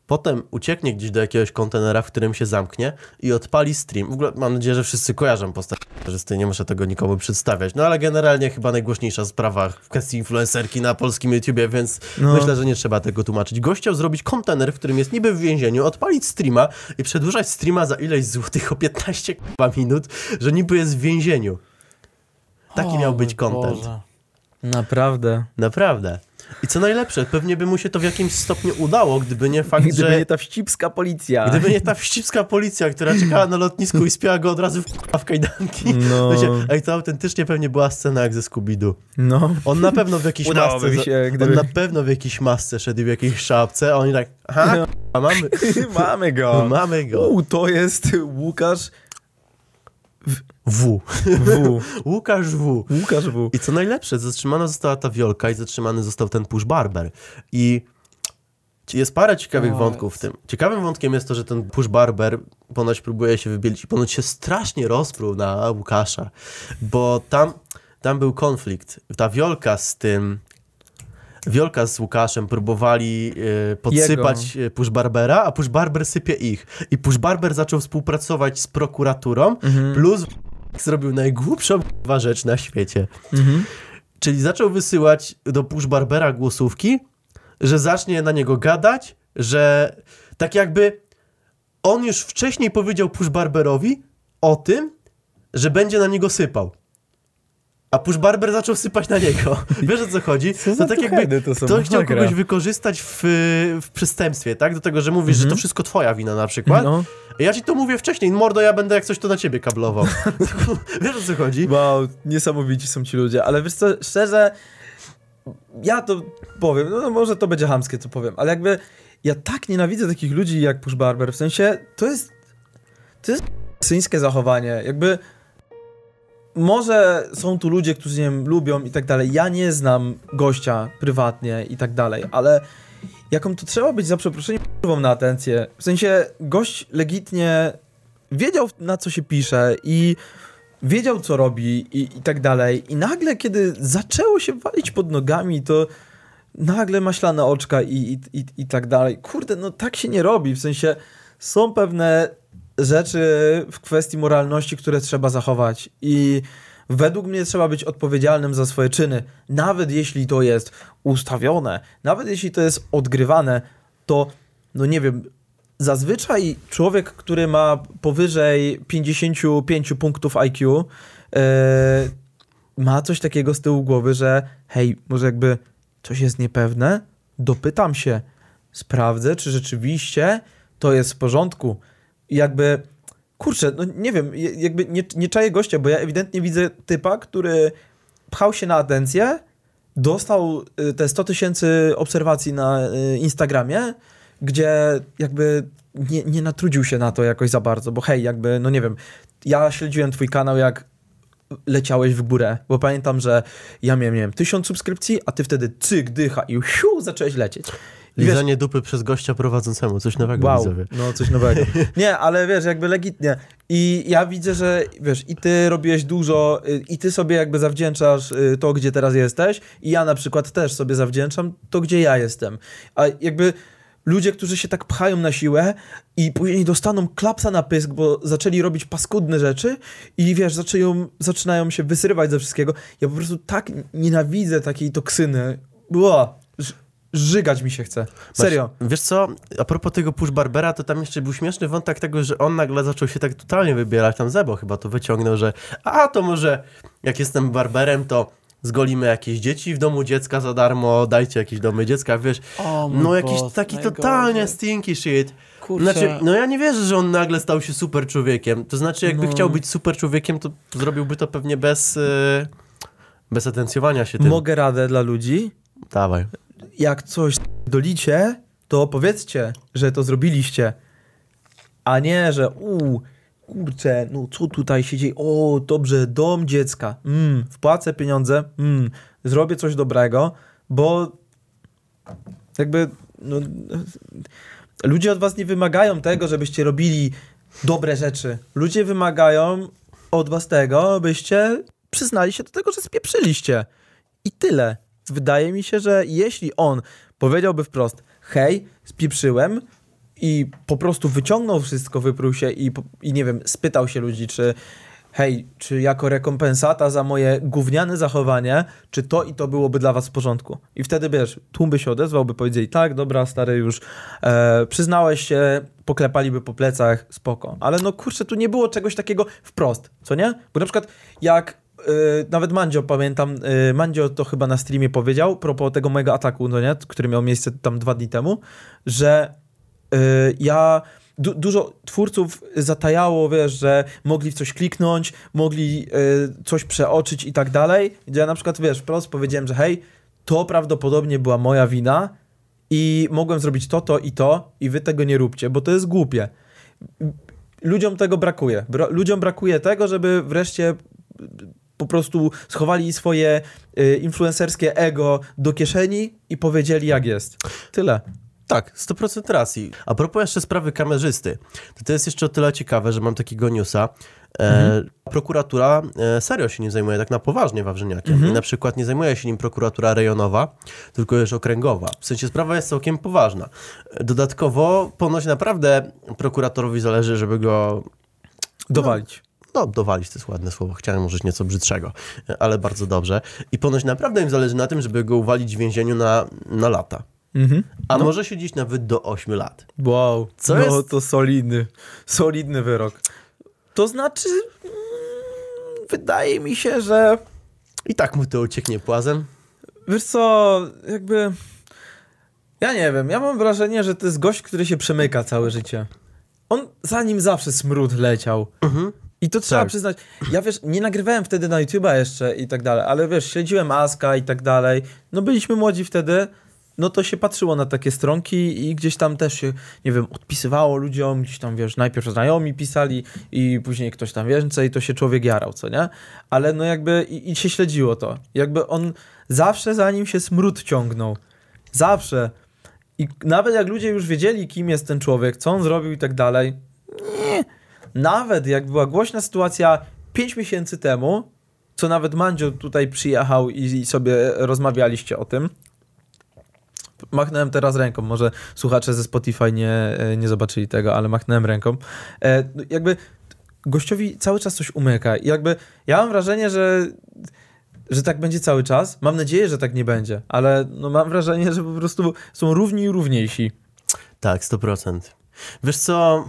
potem ucieknie gdzieś do jakiegoś kontenera, w którym się zamknie i odpali stream. W ogóle mam nadzieję, że wszyscy kojarzą postać kamerzysty, nie muszę tego nikomu przedstawiać. No ale generalnie chyba najgłośniejsza sprawa w kwestii influencerki na polskim YouTubie, więc No. myślę, że nie trzeba tego tłumaczyć. Gość chciał zrobić kontener, w którym jest niby w więzieniu, odpalić streama i przedłużać streama za ileś złotych o 15 k***a minut, że niby jest w więzieniu. Taki miał być content. Naprawdę. Naprawdę. I co najlepsze, pewnie by mu się to w jakimś stopniu udało, gdyby nie fakt, Gdyby że... nie ta wścibska policja. Gdyby nie ta wścibska policja, która czekała na lotnisku i spiała go od razu w, w kajdanki. No. [LAUGHS] Wiecie, ej, to autentycznie pewnie była scena jak ze Scooby-Doo. No. On na pewno w jakiejś Udałoby masce... się, On gdyby- na pewno w jakiejś masce szedł w jakiejś szapce, a oni tak, aha, a mamy, [LAUGHS] Mamy go. [LAUGHS] mamy go. U, to jest Łukasz W. W. [LAUGHS] Łukasz W. Łukasz W. I co najlepsze, zatrzymana została ta wiolka i zatrzymany został ten push barber. I jest parę ciekawych wątków w tym. Ciekawym wątkiem jest to, że ten push barber ponoć próbuje się wybielić i ponoć się strasznie rozpruł na Łukasza, bo tam, tam był konflikt. Ta wiolka z tym Wiolka z Łukaszem próbowali e, podsypać e, Push Barbera, a Push Barber sypie ich. I Push Barber zaczął współpracować z prokuraturą, Mhm. plus [LAUGHS] zrobił najgłupszą [LAUGHS] rzecz na świecie. Mhm. Czyli zaczął wysyłać do Push Barbera głosówki, że zacznie na niego gadać, że tak jakby on już wcześniej powiedział Push Barberowi o tym, że będzie na niego sypał. A Push Barber zaczął sypać na niego. [LAUGHS] Wiesz o co chodzi? Co to tak jakby to ktoś chciał kogoś wykorzystać w, w przestępstwie, tak? Do tego, że mówisz, że to wszystko twoja wina na przykład. No. Ja ci to mówię wcześniej, mordo, ja będę jak coś to na ciebie kablował. [LAUGHS] [LAUGHS] Wiesz o co chodzi? Wow, niesamowici są ci ludzie, ale wiesz co, szczerze, ja to powiem, no może to będzie hamskie, co powiem, ale jakby ja tak nienawidzę takich ludzi jak Push Barber, w sensie to jest, to jest syńskie zachowanie, jakby może są tu ludzie, którzy nie wiem, lubią i tak dalej, ja nie znam gościa prywatnie i tak dalej, ale jaką to trzeba być za przeproszeniem na atencję, w sensie gość legitnie wiedział na co się pisze i wiedział, co robi i, i tak dalej. I nagle, kiedy zaczęło się walić pod nogami, to nagle maślane oczka i, i, i, i tak dalej. Kurde, no tak się nie robi. W sensie są pewne rzeczy w kwestii moralności, które trzeba zachować i według mnie trzeba być odpowiedzialnym za swoje czyny. Nawet jeśli to jest ustawione, nawet jeśli to jest odgrywane, to no nie wiem, zazwyczaj człowiek, który ma powyżej 55 punktów IQ, e, ma coś takiego z tyłu głowy, że hej, może jakby coś jest niepewne, dopytam się, sprawdzę, czy rzeczywiście to jest w porządku. Jakby, kurczę, no nie wiem, jakby nie, nie czaję gościa, bo ja ewidentnie widzę typa, który pchał się na atencję, dostał y, te 100 tysięcy obserwacji na y, Instagramie, gdzie jakby nie, nie natrudził się na to jakoś za bardzo, bo hej, jakby, no nie wiem, ja śledziłem twój kanał jak leciałeś w górę, bo pamiętam, że ja miałem, nie wiem, tysiąc subskrypcji, a ty wtedy cyk, dycha i siu, zacząłeś lecieć. Wiesz, Lizanie dupy przez gościa prowadzącemu, coś nowego Wow, widzowie. no coś nowego. [LAUGHS] Nie, ale wiesz, jakby legitnie. I ja widzę, że wiesz, i ty robiłeś dużo, y, i ty sobie jakby zawdzięczasz y, to, gdzie teraz jesteś, i ja na przykład też sobie zawdzięczam to, gdzie ja jestem. A jakby ludzie, którzy się tak pchają na siłę i później dostaną klapsa na pysk, bo zaczęli robić paskudne rzeczy i wiesz, zaczynają, zaczynają się wysyrywać ze wszystkiego. Ja po prostu tak nienawidzę takiej toksyny. Ła, ż- żygać mi się chce. Serio. Masz, wiesz co, a propos tego Push Barbera, to tam jeszcze był śmieszny wątek tego, że on nagle zaczął się tak totalnie wybierać, tam Zebo chyba to wyciągnął, że a to może jak jestem barberem, to zgolimy jakieś dzieci w domu dziecka za darmo, dajcie jakieś domy dziecka, wiesz, O mój no jakiś taki totalnie stinky shit. Kurczę. Znaczy, no ja nie wierzę, że on nagle stał się super człowiekiem. To znaczy, jakby No. chciał być super człowiekiem, to zrobiłby to pewnie bez, e, bez atencjowania się tym. Mogę radę dla ludzi. Dawaj. Jak coś dolicie, to powiedzcie, że to zrobiliście. A nie, że u kurczę, no co tutaj się dzieje? O, dobrze, dom dziecka. Mm, wpłacę pieniądze, mm, zrobię coś dobrego, bo jakby no, ludzie od was nie wymagają tego, żebyście robili dobre rzeczy. Ludzie wymagają od was tego, byście przyznali się do tego, że spieprzyliście. I tyle. Wydaje mi się, że jeśli on powiedziałby wprost, hej, spieprzyłem i po prostu wyciągnął wszystko, wyprół się i, i nie wiem, spytał się ludzi, czy hej, czy jako rekompensata za moje gówniane zachowanie, czy to i to byłoby dla was w porządku. I wtedy, wiesz, tłum by się odezwał, by powiedzieli, tak, dobra, stary, już e, przyznałeś się, poklepaliby po plecach, spoko. Ale no kurczę, tu nie było czegoś takiego wprost, co nie? Bo na przykład jak nawet Mandzio, pamiętam, e, Mandzio to chyba na streamie powiedział, propos tego mojego ataku, no nie, który miał miejsce tam dwa dni temu, że e, ja du dużo twórców zatajało, wiesz, że mogli w coś kliknąć, mogli e, coś przeoczyć i tak dalej. Gdzie ja na przykład, wiesz, wprost powiedziałem, że hej, to prawdopodobnie była moja wina i mogłem zrobić to, to i to i wy tego nie róbcie, bo to jest głupie. Ludziom tego brakuje. Bra ludziom brakuje tego, żeby wreszcie po prostu schowali swoje y, influencerskie ego do kieszeni i powiedzieli jak jest. Tyle. Tak, 100% racji. A propos jeszcze sprawy kamerzysty, to to jest jeszcze o tyle ciekawe, że mam takiego newsa. E, Prokuratura e, serio się nim zajmuje, tak na poważnie Wawrzyniakiem. I na przykład nie zajmuje się nim prokuratura rejonowa, tylko już okręgowa. W sensie sprawa jest całkiem poważna. Dodatkowo ponoć naprawdę prokuratorowi zależy, żeby go Dowalić. No, dowalić to jest ładne słowo, chciałem użyć nieco brzydszego, ale bardzo dobrze. I ponoć naprawdę im zależy na tym, żeby go uwalić w więzieniu na, na lata. Mhm. A może siedzieć nawet do 8 lat. Wow. Co no jest- to solidny, solidny wyrok. To znaczy, mm, wydaje mi się, że I tak mu to ucieknie płazem. wiesz co, jakby ja nie wiem, ja mam wrażenie, że to jest gość, który się przemyka całe życie. On za nim zawsze smród leciał. Mhm. I to trzeba Tak. przyznać. Ja wiesz, nie nagrywałem wtedy na YouTube'a jeszcze i tak dalej, ale wiesz, śledziłem Aska i tak dalej. No byliśmy młodzi wtedy, no to się patrzyło na takie stronki i gdzieś tam też się, nie wiem, odpisywało ludziom, gdzieś tam, wiesz, najpierw znajomi pisali i później ktoś tam więcej, to się człowiek jarał, co nie? Ale no jakby i, i się śledziło to. Jakby on zawsze za nim się smród ciągnął. Zawsze. I nawet jak ludzie już wiedzieli, kim jest ten człowiek, co on zrobił i tak dalej, nie. Nawet jak była głośna sytuacja 5 miesięcy temu, co nawet Mandzio tutaj przyjechał i, sobie rozmawialiście o tym, machnąłem teraz ręką, może słuchacze ze Spotify nie, e, nie zobaczyli tego, ale machnąłem ręką. E, jakby gościowi cały czas coś umyka i jakby ja mam wrażenie, że że tak będzie cały czas. Mam nadzieję, że tak nie będzie, ale no mam wrażenie, że po prostu są równi i równiejsi. Tak, 100%. Wiesz co?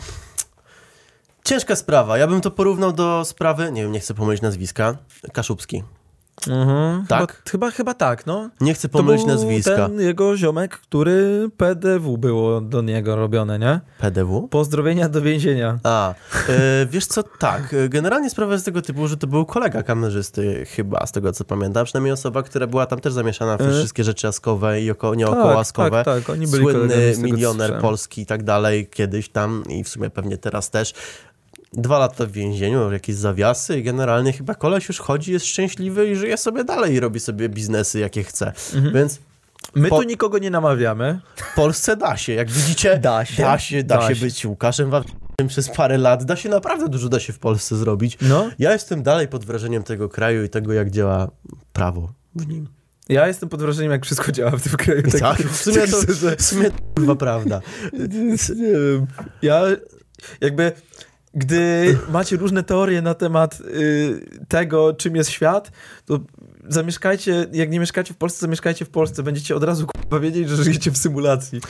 Ciężka sprawa. Ja bym to porównał do sprawy, nie wiem, nie chcę pomylić nazwiska, Kaszubski. Mhm. Tak? Chyba, chyba, chyba tak, no. Nie chcę pomylić był nazwiska. ten jego ziomek, który PDW było do niego robione, nie? PDW? Pozdrowienia do więzienia. A, e, wiesz co, tak, e, generalnie sprawa jest tego typu, że to był kolega kamerzysty chyba, z tego co pamiętam, przynajmniej osoba, która była tam też zamieszana w E. wszystkie rzeczy askowe i oko, nieokołaskowe. tak, tak, oni byli Słynny milioner polski i tak dalej, kiedyś tam i w sumie pewnie teraz też. Dwa lata w więzieniu, jakieś zawiasy i generalnie chyba koleś już chodzi, jest szczęśliwy i żyje sobie dalej i robi sobie biznesy jakie chce. Mhm. Więc My Po- tu nikogo nie namawiamy. w Polsce da się, jak widzicie, [LAUGHS] Da się. da się, da Da się się. być Łukaszem Wawrzyniem przez parę lat, da się naprawdę dużo da się w Polsce zrobić. No. Ja jestem dalej pod wrażeniem tego kraju i tego, jak działa prawo w nim. Ja jestem pod wrażeniem, jak wszystko działa w tym kraju. Tak, w sumie to, szczerze. w sumie to prawda. Ja jakby, gdy macie różne teorie na temat y, tego, czym jest świat, to zamieszkajcie, jak nie mieszkacie w Polsce, zamieszkajcie w Polsce. Będziecie od razu k***a, wiedzieć, że żyjecie w symulacji.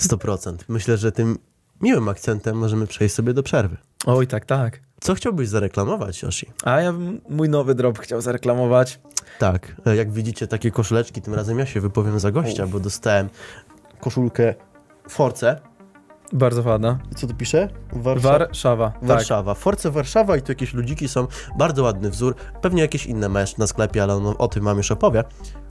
100%. Myślę, że tym miłym akcentem możemy przejść sobie do przerwy. Oj, tak, tak. Co chciałbyś zareklamować, Yoshi? A ja bym mój nowy drop chciał zareklamować. Tak, e, jak widzicie, takie koszuleczki, tym razem ja się wypowiem za gościa, bo dostałem koszulkę Force. Bardzo ładna. I co tu pisze? Warsza- Warszawa. Tak. Warszawa. Force Warszawa i tu jakieś ludziki są. Bardzo ładny wzór. Pewnie jakieś inne masz na sklepie, ale on o tym mam już opowie.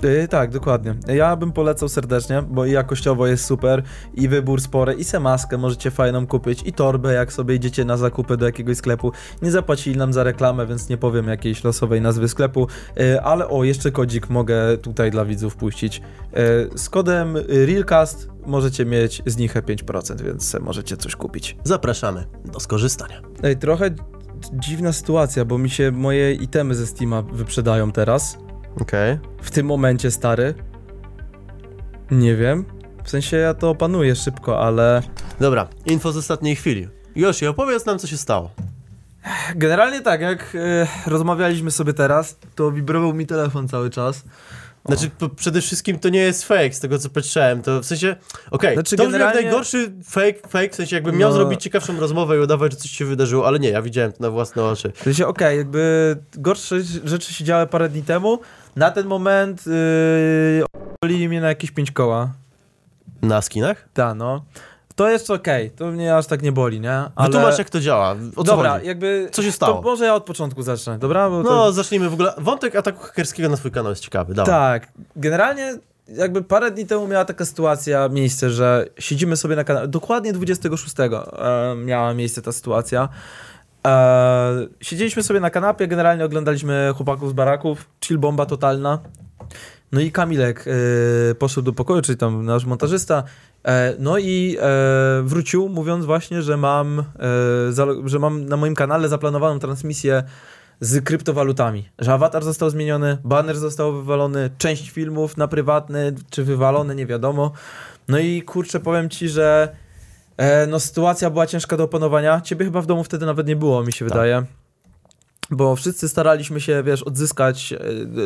Yy, tak, dokładnie. Ja bym polecał serdecznie, bo i jakościowo jest super, i wybór spory, i se maskę możecie fajną kupić, i torbę, jak sobie idziecie na zakupy do jakiegoś sklepu. Nie zapłacili nam za reklamę, więc nie powiem jakiejś losowej nazwy sklepu, yy, ale o, jeszcze kodzik mogę tutaj dla widzów puścić. Yy, z kodem REALCAST możecie mieć z nich 5%, więc możecie coś kupić. Zapraszamy do skorzystania. Ej, trochę dziwna sytuacja, bo mi się moje itemy ze Steama wyprzedają teraz. Okej. W tym momencie, stary. Nie wiem. W sensie ja to opanuję szybko, ale. Dobra, info z ostatniej chwili. Yoshi, opowiedz nam, co się stało. Generalnie tak, jak e, rozmawialiśmy sobie teraz, to wibrował mi telefon cały czas. Znaczy, po, przede wszystkim to nie jest fake, z tego co patrzyłem, to w sensie, okej, Znaczy, to brzmi generalnie- najgorszy fake, fake, w sensie jakbym miał No. zrobić ciekawszą rozmowę i udawać, że coś się wydarzyło, ale nie, ja widziałem to na własne oczy. W sensie, okej, jakby gorsze rzeczy się działy parę dni temu. Na ten moment yy, mnie na jakieś 5 koła. Na skinach? Ta, no. To jest okej, to mnie aż tak nie boli, nie? Ale... Wytłumacz, jak to działa, o co Dobra, chodzi? jakby. Co się stało? To może ja od początku zacznę, dobra? Bo No, to... zacznijmy w ogóle, wątek ataku hakerskiego na swój kanał jest ciekawy, dawaj. Tak, generalnie jakby parę dni temu miała taka sytuacja, miejsce, że siedzimy sobie na kanale, dokładnie 26 e, miała miejsce ta sytuacja. E, siedzieliśmy sobie na kanapie, generalnie oglądaliśmy chłopaków z baraków, chill bomba totalna. No i Kamilek e, poszedł do pokoju, czyli tam nasz montażysta, no i e, wrócił mówiąc właśnie, że mam, e, że mam na moim kanale zaplanowaną transmisję z kryptowalutami. Że awatar został zmieniony, banner został wywalony, część filmów na prywatny, czy wywalony, nie wiadomo. No i kurczę, powiem ci, że e, no sytuacja była ciężka do opanowania. Ciebie chyba w domu wtedy nawet nie było, mi się Tak. wydaje. Bo wszyscy staraliśmy się, wiesz, odzyskać e,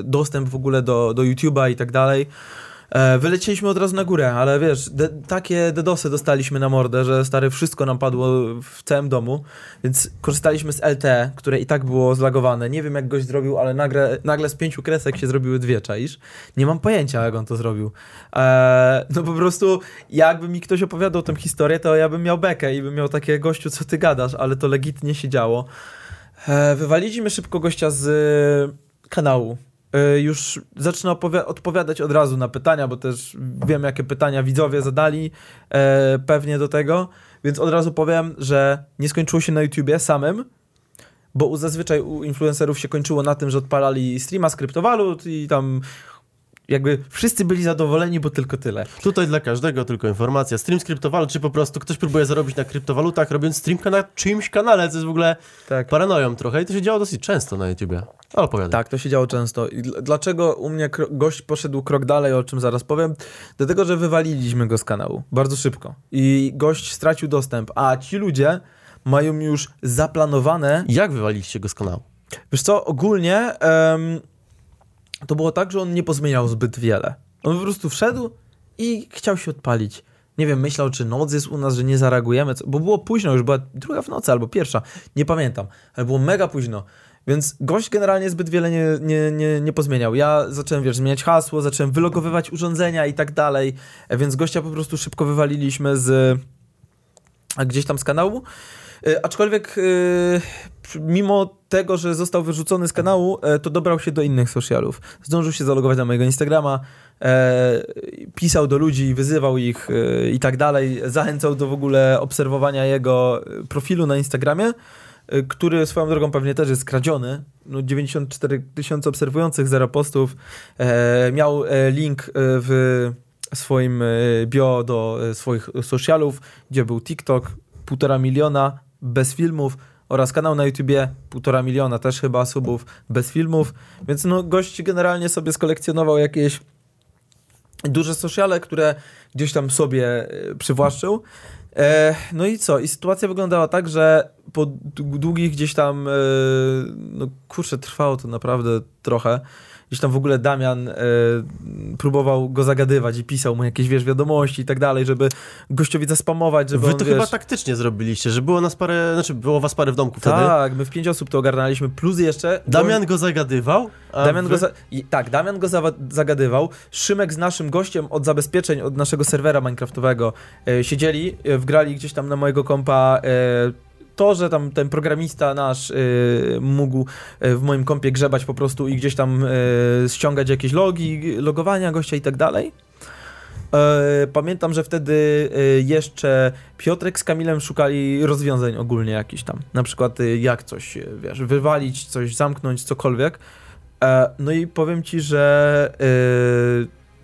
dostęp w ogóle do, do YouTube'a i tak dalej. E, Wylecieliśmy od razu na górę, ale wiesz, de, takie dedosy dostaliśmy na mordę, że stary wszystko nam padło w całym domu, więc korzystaliśmy z LTE, które i tak było zlagowane. Nie wiem jak goś zrobił, ale nagle, nagle z pięciu kresek się zrobiły dwie, czaisz? Nie mam pojęcia jak on to zrobił. E, no po prostu jakby mi ktoś opowiadał tę historię, to ja bym miał bekę i bym miał takie gościu, co ty gadasz, ale to legitnie się działo. E, wywaliliśmy szybko gościa z kanału. E, już zacznę odpowiadać od razu na pytania, bo też wiem, jakie pytania widzowie zadali e, pewnie do tego, więc od razu powiem, że nie skończyło się na YouTubie samym, bo zazwyczaj u influencerów się kończyło na tym, że odpalali streama z kryptowalut i tam jakby wszyscy byli zadowoleni, bo tylko tyle. Tutaj dla każdego tylko informacja. Stream z kryptowalut, czy po prostu ktoś próbuje zarobić na kryptowalutach, robiąc streamka na czyimś kanale, co jest w ogóle Tak. paranoją trochę i to się działo dosyć często na YouTubie. Ale opowiadaj. Tak, to się działo często. I dl- dlaczego u mnie gość poszedł krok dalej, o czym zaraz powiem? Dlatego, że wywaliliśmy go z kanału bardzo szybko. I gość stracił dostęp, a ci ludzie mają już zaplanowane. Jak wywaliliście go z kanału? Wiesz co, ogólnie em, to było tak, że on nie pozmieniał zbyt wiele. On po prostu wszedł i chciał się odpalić. Nie wiem, myślał, czy noc jest u nas, że nie zareagujemy, bo było późno, już była druga w nocy albo pierwsza, nie pamiętam, ale było mega późno. Więc gość generalnie zbyt wiele nie, nie, nie, nie pozmieniał. Ja zacząłem, wiesz, zmieniać hasło, zacząłem wylogowywać urządzenia i tak dalej, więc gościa po prostu szybko wywaliliśmy z gdzieś tam z kanału. E, Aczkolwiek e, mimo tego, że został wyrzucony z kanału, e, to dobrał się do innych socialów. Zdążył się zalogować na mojego Instagrama, pisał do ludzi, wyzywał ich i tak dalej. Zachęcał do w ogóle obserwowania jego profilu na Instagramie, który swoją drogą pewnie też jest kradziony. No 94 tysiące obserwujących, zero postów. Miał link w swoim e, bio do e, swoich socialów, gdzie był TikTok, półtora miliona bez filmów oraz kanał na YouTubie, półtora miliona też chyba subów bez filmów, więc no gość generalnie sobie skolekcjonował jakieś duże sociale, które gdzieś tam sobie e, przywłaszczył. No i co? I sytuacja wyglądała tak, że po dłu- długich gdzieś tam, no kurczę, trwało to naprawdę trochę. Gdzieś tam w ogóle Damian e, próbował go zagadywać i pisał mu jakieś, wiesz, wiadomości i tak dalej, żeby gościowi zaspamować, żeby Wy on, to wiesz, chyba taktycznie zrobiliście, że było nas parę, znaczy było was parę w domku wtedy. Tak, my w pięć osób to ogarnęliśmy, plus jeszcze... Damian go zagadywał? Damian wy- go za... i, tak, Damian go zawa- zagadywał. Szymek z naszym gościem od zabezpieczeń, od naszego serwera minecraftowego e, siedzieli, e, wgrali gdzieś tam na mojego kompa e, to, że tam ten programista nasz e, mógł e, w moim kompie grzebać po prostu i gdzieś tam e, ściągać jakieś logi, logowania gościa i tak dalej. E, Pamiętam, że wtedy e, jeszcze Piotrek z Kamilem szukali rozwiązań ogólnie jakichś tam. Na przykład e, jak coś, wiesz, wywalić, coś zamknąć, cokolwiek. E, No i powiem ci, że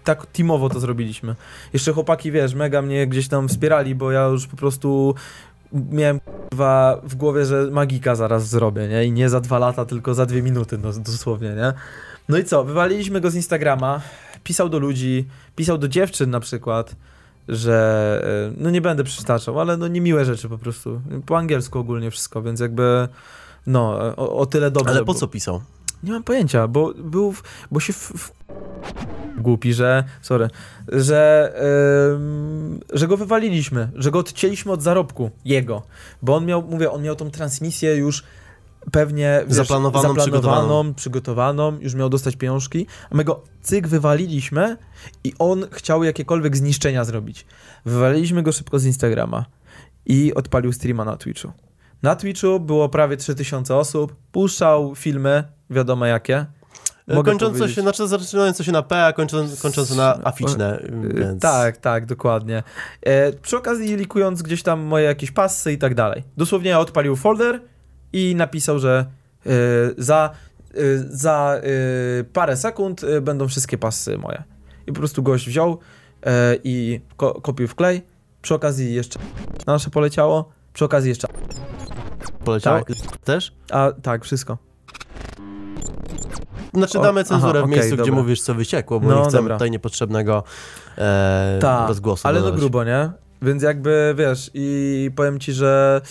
tak teamowo to zrobiliśmy. Jeszcze chłopaki, wiesz, mega mnie gdzieś tam wspierali, bo ja już po prostu miałem kurwa, w głowie, że magika zaraz zrobię, nie? I nie za dwa lata, tylko za dwie minuty, no, dosłownie, nie? No i co, wywaliliśmy go z Instagrama, pisał do ludzi, pisał do dziewczyn na przykład, że e, no nie będę przytaczał, ale no niemiłe rzeczy po prostu. Po angielsku ogólnie wszystko, więc jakby no, o, o tyle dobrze. Ale po co pisał? Nie mam pojęcia, bo był, w, bo się w, w, głupi, że, sorry, że, ym, że go wywaliliśmy, że go odcięliśmy od zarobku, jego, bo on miał, mówię, on miał tą transmisję już pewnie wiesz, Zaplanowaną, zaplanowaną przygotowaną, już miał dostać pieniążki, a my go cyk wywaliliśmy i on chciał jakiekolwiek zniszczenia zrobić. Wywaliliśmy go szybko z Instagrama i odpalił streama na Twitchu. Na Twitchu było prawie 3000 osób, puszczał filmy, wiadomo jakie. Mogę kończące powiedzieć. się, znaczy zaczynające się na P, a kończące, kończące na aficzne, Yy, więc... Tak, tak, dokładnie. E, przy okazji likując gdzieś tam moje jakieś passy i tak dalej. Dosłownie odpalił folder i napisał, że e, za, e, za e, parę sekund e, będą wszystkie passy moje. I po prostu gość wziął e, i ko kopił w klej. Przy okazji jeszcze nasze poleciało. Przy okazji jeszcze. Poleciał Tak. też? A tak, wszystko. Znaczy damy cenzurę aha, w miejscu, okej, gdzie dobra. mówisz, co wyciekło, bo No, nie chcemy dobra. tutaj niepotrzebnego e, Tak, rozgłosu ale no dodawać. grubo, nie? Więc jakby, wiesz, i powiem ci, że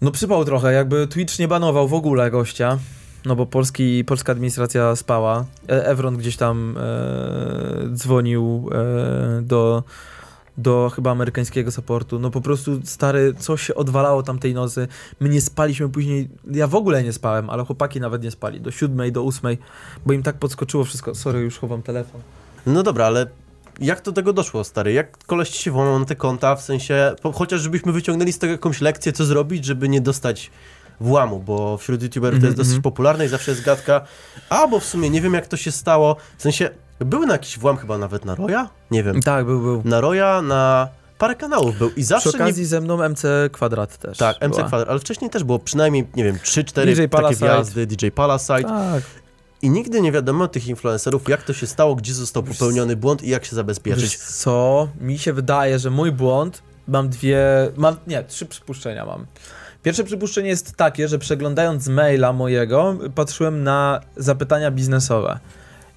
no przypał trochę, jakby Twitch nie banował w ogóle gościa, no bo polski, polska administracja spała. E- Evron gdzieś tam e, dzwonił e, do, do chyba amerykańskiego supportu. No po prostu, stary, coś się odwalało tamtej nocy. My nie spaliśmy później, ja w ogóle nie spałem, ale chłopaki nawet nie spali, do siódmej, do ósmej, bo im tak podskoczyło wszystko. Sorry, już chowam telefon. No dobra, ale jak do tego doszło, stary? Jak koleś się włamał na te konta, w sensie, po, chociaż żebyśmy wyciągnęli z tego jakąś lekcję, co zrobić, żeby nie dostać włamu, bo wśród youtuberów to jest Mhm, dosyć mhm. popularne i zawsze jest gadka, a bo w sumie nie wiem jak to się stało, w sensie, były na jakiś włam chyba nawet na Roya? Nie wiem. Tak, był, był. Na Roya, na parę kanałów był i zawsze Przy okazji ze mną MC Kwadrat też. nie... Tak, MC była. Kwadrat, ale wcześniej też było przynajmniej, nie wiem, 3-4 DJ takie wjazdy, DJ Palasite Tak. i nigdy nie wiadomo tych influencerów, jak to się stało, gdzie został popełniony błąd i jak się zabezpieczyć. Wiesz co? Mi się wydaje, że mój błąd, mam dwie, mam, nie, trzy przypuszczenia mam. Pierwsze przypuszczenie jest takie, że przeglądając maila mojego, patrzyłem na zapytania biznesowe.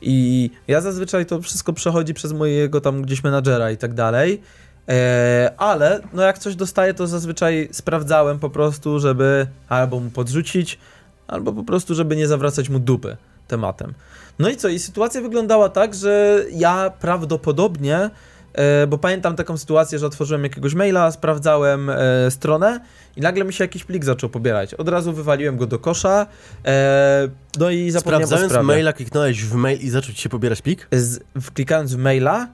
I ja zazwyczaj to wszystko przechodzi przez mojego tam gdzieś menadżera i tak dalej. E, ale no jak coś dostaję, to zazwyczaj sprawdzałem po prostu, żeby albo mu podrzucić, albo po prostu, żeby nie zawracać mu dupy tematem. No i co? I sytuacja wyglądała tak, że ja prawdopodobnie, bo pamiętam taką sytuację, że otworzyłem jakiegoś maila, sprawdzałem e, stronę i nagle mi się jakiś plik zaczął pobierać. Od razu wywaliłem go do kosza, e, no i zapomniałem o Sprawdzając sprawie. maila, kliknąłeś w mail i zaczął ci się pobierać plik? Z, w, klikając w maila,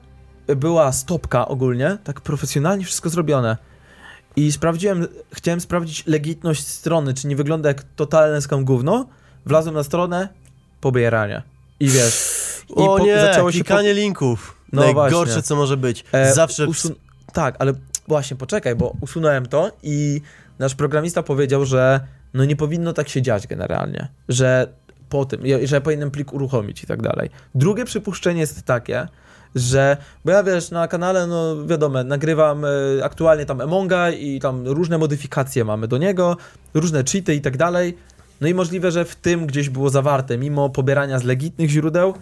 była stopka ogólnie, tak profesjonalnie wszystko zrobione. I sprawdziłem, chciałem sprawdzić legitność strony, czy nie wygląda jak totalne skam gówno. Wlazłem na stronę, pobieranie. I wiesz, i o po- nie, zaczęło się po- klikanie linków. No Najgorsze, właśnie. co może być. E, Zawsze... usun- Tak, ale właśnie, poczekaj, bo usunąłem to i nasz programista powiedział, że no nie powinno tak się dziać generalnie, że po tym, że powinienem plik uruchomić i tak dalej. Drugie przypuszczenie jest takie, że, bo ja wiesz, na kanale, no wiadomo, nagrywam e, aktualnie tam Emonga i tam różne modyfikacje mamy do niego, różne cheaty i tak dalej. No i możliwe, że w tym gdzieś było zawarte, mimo pobierania z legitnych źródeł,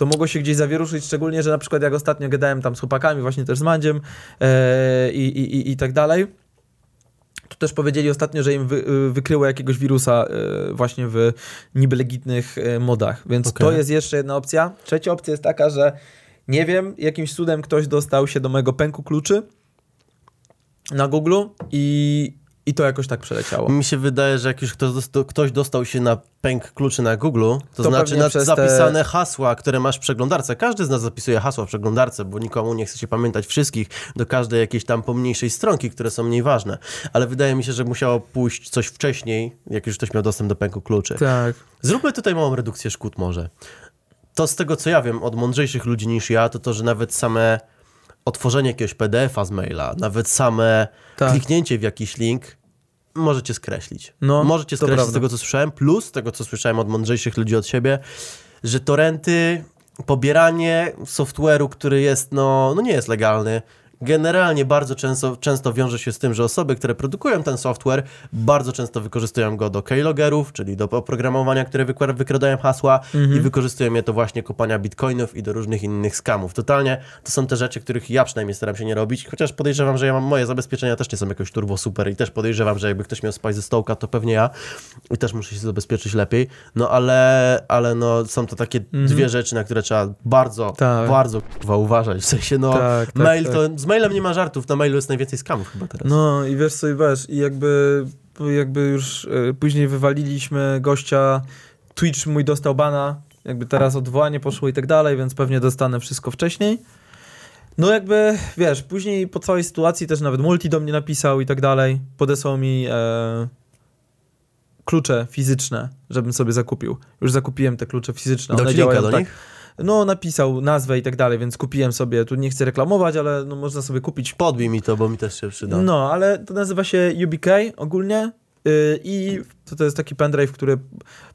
to mogło się gdzieś zawieruszyć, szczególnie, że na przykład jak ostatnio gadałem tam z chłopakami, właśnie też z Mandziem e, i, i, i, tak dalej, to też powiedzieli ostatnio, że im wy, y, wykryło jakiegoś wirusa y, właśnie w niby legitnych y, modach, więc Okej. to jest jeszcze jedna opcja. Trzecia opcja jest taka, że nie wiem, jakimś cudem ktoś dostał się do mojego pęku kluczy na Google i, i to jakoś tak przeleciało. Mi się wydaje, że jak już ktoś dostał, ktoś dostał się na pęk kluczy na Google, to, To znaczy na przez te- zapisane hasła, które masz w przeglądarce. Każdy z nas zapisuje hasła w przeglądarce, bo nikomu nie chce się pamiętać wszystkich do każdej jakiejś tam pomniejszej stronki, które są mniej ważne. Ale wydaje mi się, że musiało pójść coś wcześniej, jak już ktoś miał dostęp do pęku kluczy. Tak. Zróbmy tutaj małą redukcję szkód może. To z tego, co ja wiem od mądrzejszych ludzi niż ja, to to, że nawet same otworzenie jakiegoś PDF-a z maila, nawet same Tak. kliknięcie w jakiś link możecie skreślić. No, możecie skreślić z tego, co słyszałem, plus z tego, co słyszałem od mądrzejszych ludzi od siebie, że torenty, pobieranie software'u, który jest, no, no nie jest legalny, generalnie bardzo często, często wiąże się z tym, że osoby, które produkują ten software, bardzo często wykorzystują go do keylogerów, czyli do oprogramowania, które wykra- wykradają hasła Mhm. i wykorzystują je do właśnie kopania bitcoinów i do różnych innych skamów. Totalnie to są te rzeczy, których ja przynajmniej staram się nie robić, chociaż podejrzewam, że ja mam moje zabezpieczenia też nie są jakoś turbo super i też podejrzewam, że jakby ktoś miał spać ze stołka, to pewnie ja i też muszę się zabezpieczyć lepiej. No ale, ale no są to takie dwie rzeczy, na które trzeba bardzo, Mhm. Tak. bardzo uważać. W sensie no Tak, tak, mail tak. to, z mailem nie ma żartów, na mailu jest najwięcej skamów chyba teraz. No i wiesz co, i wiesz, i jakby, jakby już e, później wywaliliśmy gościa, Twitch mój dostał bana, jakby teraz odwołanie poszło i tak dalej, więc pewnie dostanę wszystko wcześniej. No jakby, wiesz, później po całej sytuacji też nawet Multi do mnie napisał i tak dalej, podesłał mi e, klucze fizyczne, żebym sobie zakupił. Już zakupiłem te klucze fizyczne. Dał One do tak, nich? No napisał nazwę i tak dalej, więc kupiłem sobie, tu nie chcę reklamować, ale no można sobie kupić Podbij mi to, bo mi też się przyda. no, ale to nazywa się UBK ogólnie yy, i to, to jest taki pendrive, który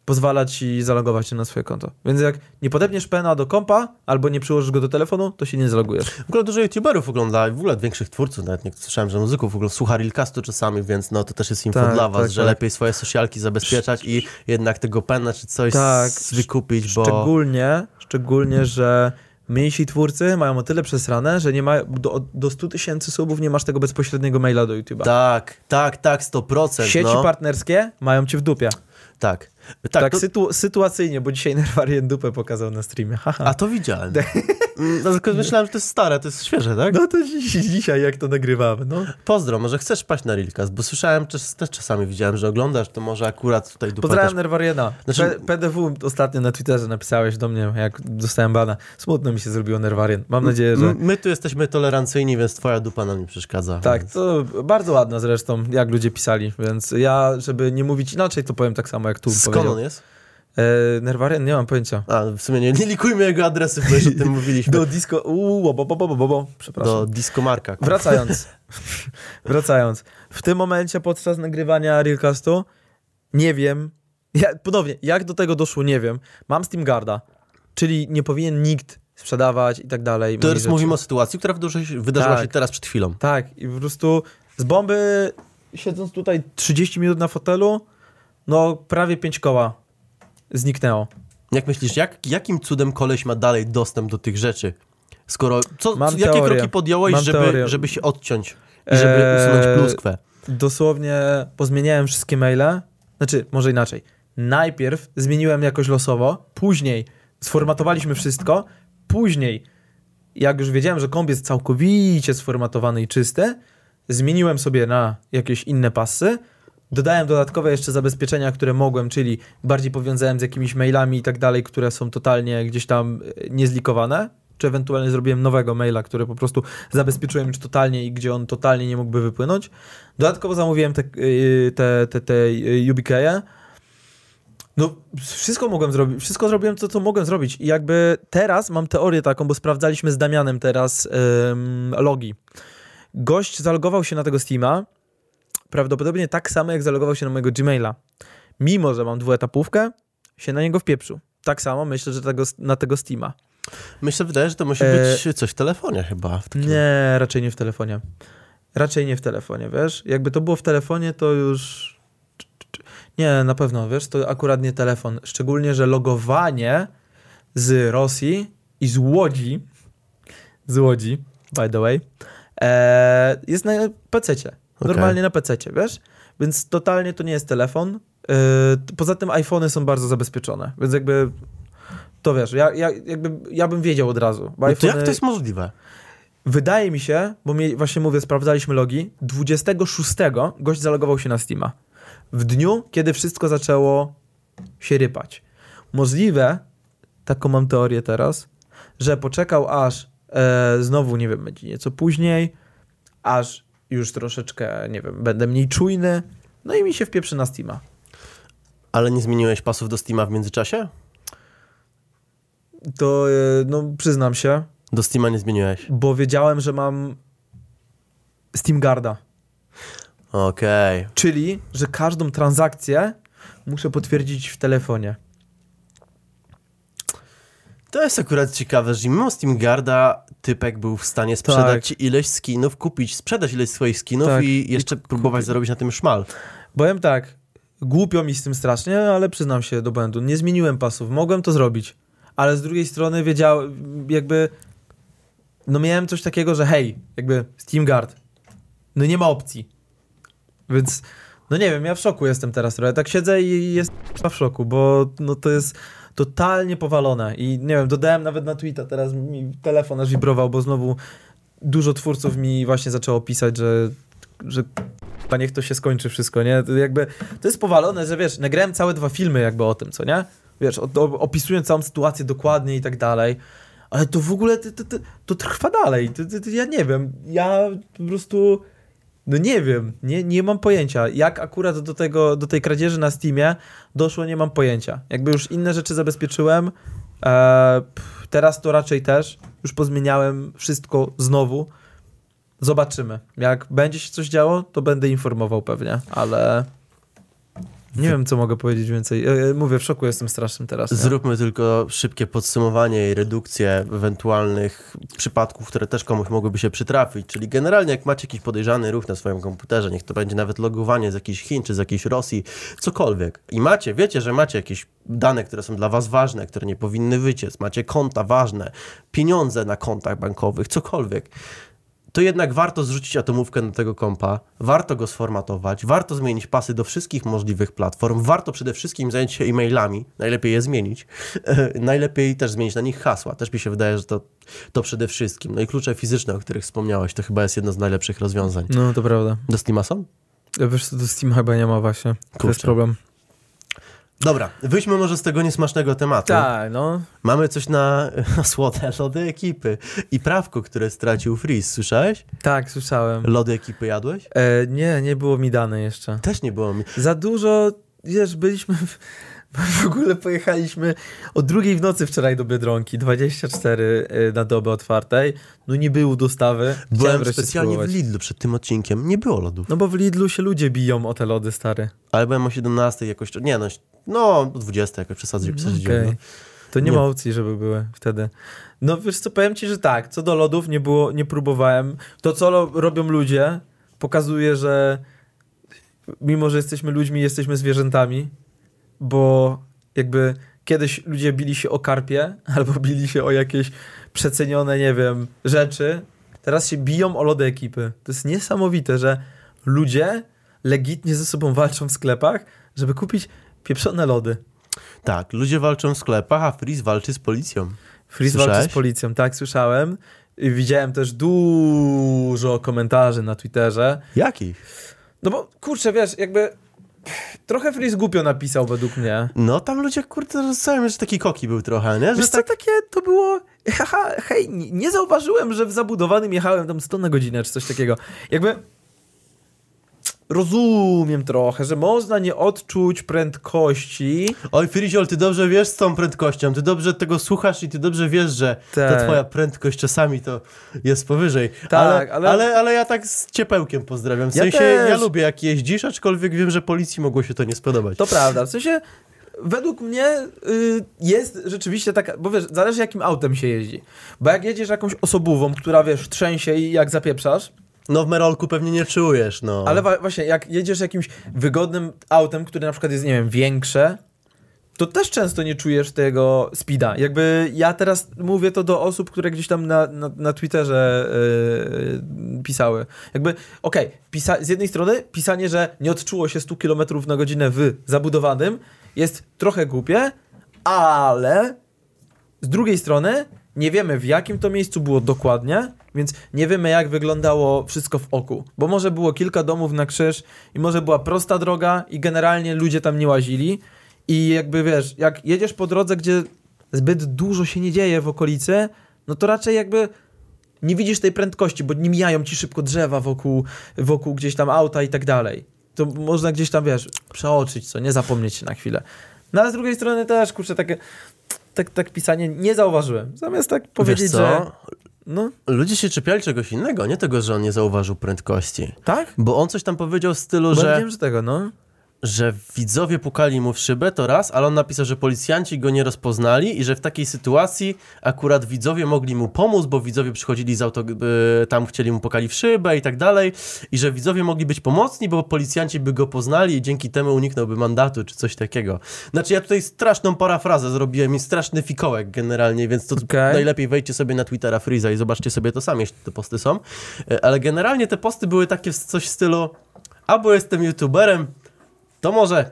pozwala ci zalogować się na swoje konto. Więc jak nie podepniesz pena do kompa albo nie przyłożysz go do telefonu, to się nie zalogujesz. W ogóle dużo youtuberów ogląda, w ogóle większych twórców, nawet nie słyszałem, że muzyków w ogóle słucha Realcastu czasami, więc no to też jest info Tak, dla was, tak, że tak. lepiej swoje socialki zabezpieczać i jednak tego pena czy coś Tak, wykupić, bo... Szczególnie, szczególnie, że mniejsi twórcy mają o tyle przesrane, że nie ma, do, do 100 tysięcy subów nie masz tego bezpośredniego maila do YouTube'a. Tak, tak, tak, 100%. Sieci no. partnerskie mają cię w dupie. Tak. Tak, Tak, to, sytu, sytuacyjnie, bo dzisiaj Nerwarien dupę pokazał na streamie. Haha. [LAUGHS] a to widziałem. [LAUGHS] No, tylko myślałem, że to jest stare, to jest świeże, tak? No to dziś, dzisiaj jak to nagrywamy, no. Pozdro, może chcesz paść na Realcast, bo słyszałem, też, też czasami widziałem, że oglądasz, to może akurat tutaj dupę Pozdrawiam też... Nerwariena. Znaczy- P- PDW ostatnio na Twitterze napisałeś do mnie, jak dostałem bana. Smutno mi się zrobiło Nerwarien. Mam nadzieję, że... My tu jesteśmy tolerancyjni, więc twoja dupa nam nie przeszkadza. Tak, więc- to bardzo ładne zresztą, jak ludzie pisali, więc ja, żeby nie mówić inaczej, to powiem tak samo, jak tu Skąd on jest? E, Nerwarien, nie mam pojęcia. A, w sumie nie, nie likujmy jego adresy, bo już o tym [LAUGHS] mówiliśmy. Do disco... Uuu, bo, bo, bo, bo, bo. Przepraszam. Do Discomarka. Wracając. [LAUGHS] Wracając. W tym momencie podczas nagrywania Realcastu nie wiem, ja, ponownie, jak do tego doszło, nie wiem. Mam Steamgarda, czyli nie powinien nikt sprzedawać i tak dalej. Rzeczy. mówimy o sytuacji, która wydarzyła się, wydarzyła Tak. się teraz przed chwilą. Tak, i po prostu z bomby, siedząc tutaj 30 minut na fotelu, no prawie 5 koła zniknęło. Jak myślisz, jak, jakim cudem koleś ma dalej dostęp do tych rzeczy? Skoro, co, Mam jakie teorię. kroki podjąłeś, Mam żeby, teorię. żeby się odciąć i żeby Eee, usunąć pluskwę? Dosłownie pozmieniałem wszystkie maile, znaczy może inaczej. Najpierw zmieniłem jakoś losowo, później sformatowaliśmy wszystko, później jak już wiedziałem, że komp jest całkowicie sformatowany i czysty, zmieniłem sobie na jakieś inne pasy, dodałem dodatkowe jeszcze zabezpieczenia, które mogłem, czyli bardziej powiązałem z jakimiś mailami i tak dalej, które są totalnie gdzieś tam e, niezlikowane, czy ewentualnie zrobiłem nowego maila, który po prostu zabezpieczyłem już totalnie i gdzie on totalnie nie mógłby wypłynąć. Dodatkowo zamówiłem te, yy, te, te, te yy, UBK-e. No, wszystko mogłem zrobić, wszystko zrobiłem, co, co mogłem zrobić. I jakby teraz mam teorię taką, bo sprawdzaliśmy z Damianem teraz ym, logi. Gość zalogował się na tego Steama, prawdopodobnie tak samo, jak zalogował się na mojego Gmaila. Mimo, że mam dwuetapówkę, się na niego wpieprzył. Tak samo myślę, że tego, na tego Steama. Myślę, wydaje, że to musi e, być coś w telefonie chyba. W takim... Nie, raczej nie w telefonie. Raczej nie w telefonie, wiesz? Jakby to było w telefonie, to już. Nie, na pewno, wiesz, to akurat nie telefon. Szczególnie, że logowanie z Rosji i z Łodzi, z Łodzi, by the way, e, jest na PC-cie. Okej. Normalnie na PC, wiesz? Więc totalnie to nie jest telefon. Yy, poza tym iPhony są bardzo zabezpieczone, więc jakby to wiesz, ja, ja, jakby, ja bym wiedział od razu. No to jak iPhony- to jest możliwe? Wydaje mi się, bo mi, właśnie mówię, sprawdzaliśmy logi, 26 gość zalogował się na Steama. W dniu, kiedy wszystko zaczęło się rypać. Możliwe, taką mam teorię teraz, że poczekał aż e, znowu, nie wiem, będzie nieco później, aż już troszeczkę, nie wiem, będę mniej czujny, no i mi się wpieprzy na Steama. Ale nie zmieniłeś pasów do Steama w międzyczasie? To, e, no, przyznam się, Do Steama nie zmieniłeś. bo wiedziałem, że mam Steam Guarda. Okej. Czyli, że każdą transakcję muszę potwierdzić w telefonie. To jest akurat ciekawe, że mimo Steam Guarda typek był w stanie sprzedać Tak. ileś skinów, kupić, sprzedać ileś swoich skinów Tak. i jeszcze próbować zarobić na tym szmal. Powiem tak, głupio mi z tym strasznie, ale przyznam się do błędu. Nie zmieniłem pasów, mogłem to zrobić. Ale z drugiej strony wiedziałem, jakby, no miałem coś takiego, że hej, jakby Steam Guard, no nie ma opcji. Więc, no nie wiem, ja w szoku jestem teraz trochę. Tak siedzę i jestem w szoku, bo no to jest totalnie powalone. I nie wiem, dodałem nawet na Twitter, teraz mi telefon aż wibrował, bo znowu dużo twórców mi właśnie zaczęło pisać, że, że niech to się skończy wszystko, nie? To jakby, to jest powalone, że wiesz, nagrałem całe dwa filmy jakby o tym, co nie? Wiesz, opisując całą sytuację dokładnie i tak dalej, ale to w ogóle, to, to, to, to trwa dalej, ja nie wiem, ja po prostu, no nie wiem, nie, nie mam pojęcia, jak akurat do tego, do tej kradzieży na Steamie doszło, nie mam pojęcia, jakby już inne rzeczy zabezpieczyłem, e, teraz to raczej też, już pozmieniałem wszystko znowu, Zobaczymy. Jak będzie się coś działo, to będę informował pewnie, ale nie wiem, co mogę powiedzieć więcej. E, Mówię, w szoku jestem strasznym teraz. nie? Zróbmy tylko szybkie podsumowanie i redukcję ewentualnych przypadków, które też komuś mogłyby się przytrafić. Czyli generalnie jak macie jakiś podejrzany ruch na swoim komputerze, niech to będzie nawet logowanie z jakichś Chin czy z jakiejś Rosji, cokolwiek. I macie, wiecie, że macie jakieś dane, które są dla was ważne, które nie powinny wyciec, macie konta ważne, pieniądze na kontach bankowych, cokolwiek. To jednak warto zrzucić atomówkę na tego kompa, warto go sformatować, warto zmienić pasy do wszystkich możliwych platform, warto przede wszystkim zająć się e-mailami, najlepiej je zmienić, [LAUGHS] najlepiej też zmienić na nich hasła, też mi się wydaje, że to, to przede wszystkim. No i klucze fizyczne, o których wspomniałeś, to chyba jest jedno z najlepszych rozwiązań. No, to prawda. Do Steama są? Wiesz, co do Steam chyba nie ma właśnie. To jest Kurczę. problem. Dobra, wyjdźmy może z tego niesmacznego tematu. Tak, no. Mamy coś na, [LAUGHS] na słode lody ekipy i prawko, które stracił Freeze, słyszałeś? Tak, słyszałem. Lody ekipy jadłeś? E, nie, nie było mi dane jeszcze. Też nie było mi. Za dużo, wiesz, byliśmy... W, w ogóle pojechaliśmy o drugiej w nocy wczoraj do Biedronki, 24 e, na dobę otwartej. No nie było dostawy. Chciałem Byłem specjalnie w spróbować. Lidlu przed tym odcinkiem, nie było lodów. No bo w Lidlu się ludzie biją o te lody, stary. Ale byłem o 17 jakoś, nie no, no o 20 jakoś przesadziłem. Okej. no. To nie, Nie. ma opcji, żeby były wtedy. No wiesz co, powiem ci, że tak, co do lodów nie było, nie próbowałem. To co lo- robią ludzie pokazuje, że mimo, że jesteśmy ludźmi, jesteśmy zwierzętami, bo jakby kiedyś ludzie bili się o karpie [LAUGHS] albo bili się o jakieś przecenione, nie wiem, rzeczy. Teraz się biją o lody ekipy. To jest niesamowite, że ludzie legitnie ze sobą walczą w sklepach, żeby kupić pieprzone lody. Tak, ludzie walczą w sklepach, a Freeze walczy z policją. Freeze walczy Słyszałeś? z policją, tak, słyszałem. I widziałem też dużo komentarzy na Twitterze. Jakich? No bo, kurczę, wiesz, jakby trochę Freeze głupio napisał według mnie. No tam ludzie, kurde, rozumiem, że taki koki był trochę, nie? Że Wiesz co, tak... takie to było... [LAUGHS] Haha, hej, nie nie zauważyłem, że w zabudowanym jechałem tam 100 na godzinę, czy coś takiego. Jakby... Rozumiem trochę, że można nie odczuć prędkości. Oj, Friziol, ty dobrze wiesz z tą prędkością, ty dobrze tego słuchasz i ty dobrze wiesz, że ta Tak. twoja prędkość czasami to jest powyżej. Tak, ale, ale- ale... Ale, ja tak z ciepełkiem pozdrawiam. W Ja sensie, też. ja lubię jak jeździsz, aczkolwiek wiem, że policji mogło się to nie spodobać. To prawda, w sensie według mnie y, jest rzeczywiście taka, bo wiesz, zależy jakim autem się jeździ. Bo jak jedziesz jakąś osobową, która wiesz, trzęsie i jak zapieprzasz, No w Merolku pewnie nie czujesz, no. ale wa- właśnie jak jedziesz jakimś wygodnym autem, które na przykład jest, nie wiem, większe, to też często nie czujesz tego speeda. Jakby ja teraz mówię to do osób, które gdzieś tam na, na, na Twitterze yy, pisały. Jakby, okej, okay, z jednej strony pisanie, że nie odczuło się 100 km na godzinę w zabudowanym jest trochę głupie, ale z drugiej strony nie wiemy w jakim to miejscu było dokładnie, więc nie wiemy jak wyglądało wszystko w oku. Bo może było kilka domów na krzyż i może była prosta droga i generalnie ludzie tam nie łazili. I jakby wiesz, jak jedziesz po drodze, gdzie zbyt dużo się nie dzieje w okolicy, no to raczej jakby nie widzisz tej prędkości, bo nie mijają ci szybko drzewa wokół, wokół gdzieś tam auta i tak dalej. To można gdzieś tam, wiesz, przeoczyć co, nie zapomnieć się na chwilę. No ale z drugiej strony też, kurczę, takie, tak, tak pisanie nie zauważyłem. Zamiast tak powiedzieć, że... No. Ludzie się czepiali czegoś innego, nie tego, że on nie zauważył prędkości. Tak? Bo on coś tam powiedział w stylu, Bo że... Ja wiem, że tego, no że widzowie pukali mu w szybę, to raz, ale on napisał, że policjanci go nie rozpoznali i że w takiej sytuacji akurat widzowie mogli mu pomóc, bo widzowie przychodzili z auto, y, tam chcieli mu pukali w szybę i tak dalej i że widzowie mogli być pomocni, bo policjanci by go poznali i dzięki temu uniknąłby mandatu czy coś takiego. Znaczy ja tutaj straszną parafrazę zrobiłem i straszny fikołek generalnie, więc to okay. najlepiej wejdźcie sobie na Twittera Freeza i zobaczcie sobie to sami, jeśli te posty są. Y, ale generalnie te posty były takie coś w stylu albo jestem youtuberem, to może,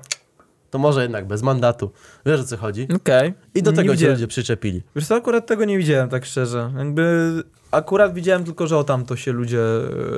to może jednak bez mandatu. Wiesz o co chodzi? Okej. Okay. I do tego się ludzie przyczepili. Wiesz co, akurat tego nie widziałem, tak szczerze. Jakby akurat widziałem tylko, że o tamto się ludzie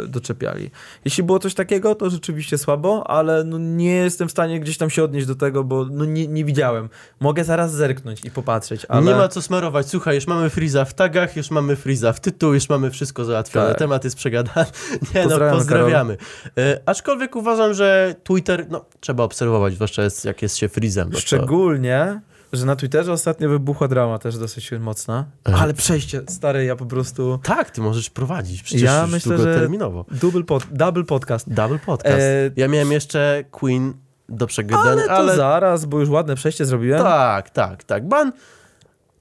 e, doczepiali. Jeśli było coś takiego, to rzeczywiście słabo, ale no nie jestem w stanie gdzieś tam się odnieść do tego, bo no nie, nie widziałem. Mogę zaraz zerknąć i popatrzeć, ale... Nie ma co smarować. Słuchaj, już mamy Freeza w tagach, już mamy Freeza w tytuł, już mamy wszystko załatwione. Tak. Temat jest przegadany. [LAUGHS] Nie no, pozdrawiamy. E, aczkolwiek uważam, że Twitter, no trzeba obserwować, zwłaszcza jest, jak jest się Freezem. Szczególnie... To że na Twitterze ostatnio wybuchła drama też dosyć mocna. E. Ale przejście, stary, ja po prostu... Tak, ty możesz prowadzić, przecież ja myślę, że terminowo. Double, pod, double podcast. Double podcast. E... Ja miałem jeszcze Queen do przegadania, ale... to ale... zaraz, bo już ładne przejście zrobiłem. Tak, tak, tak. Ban...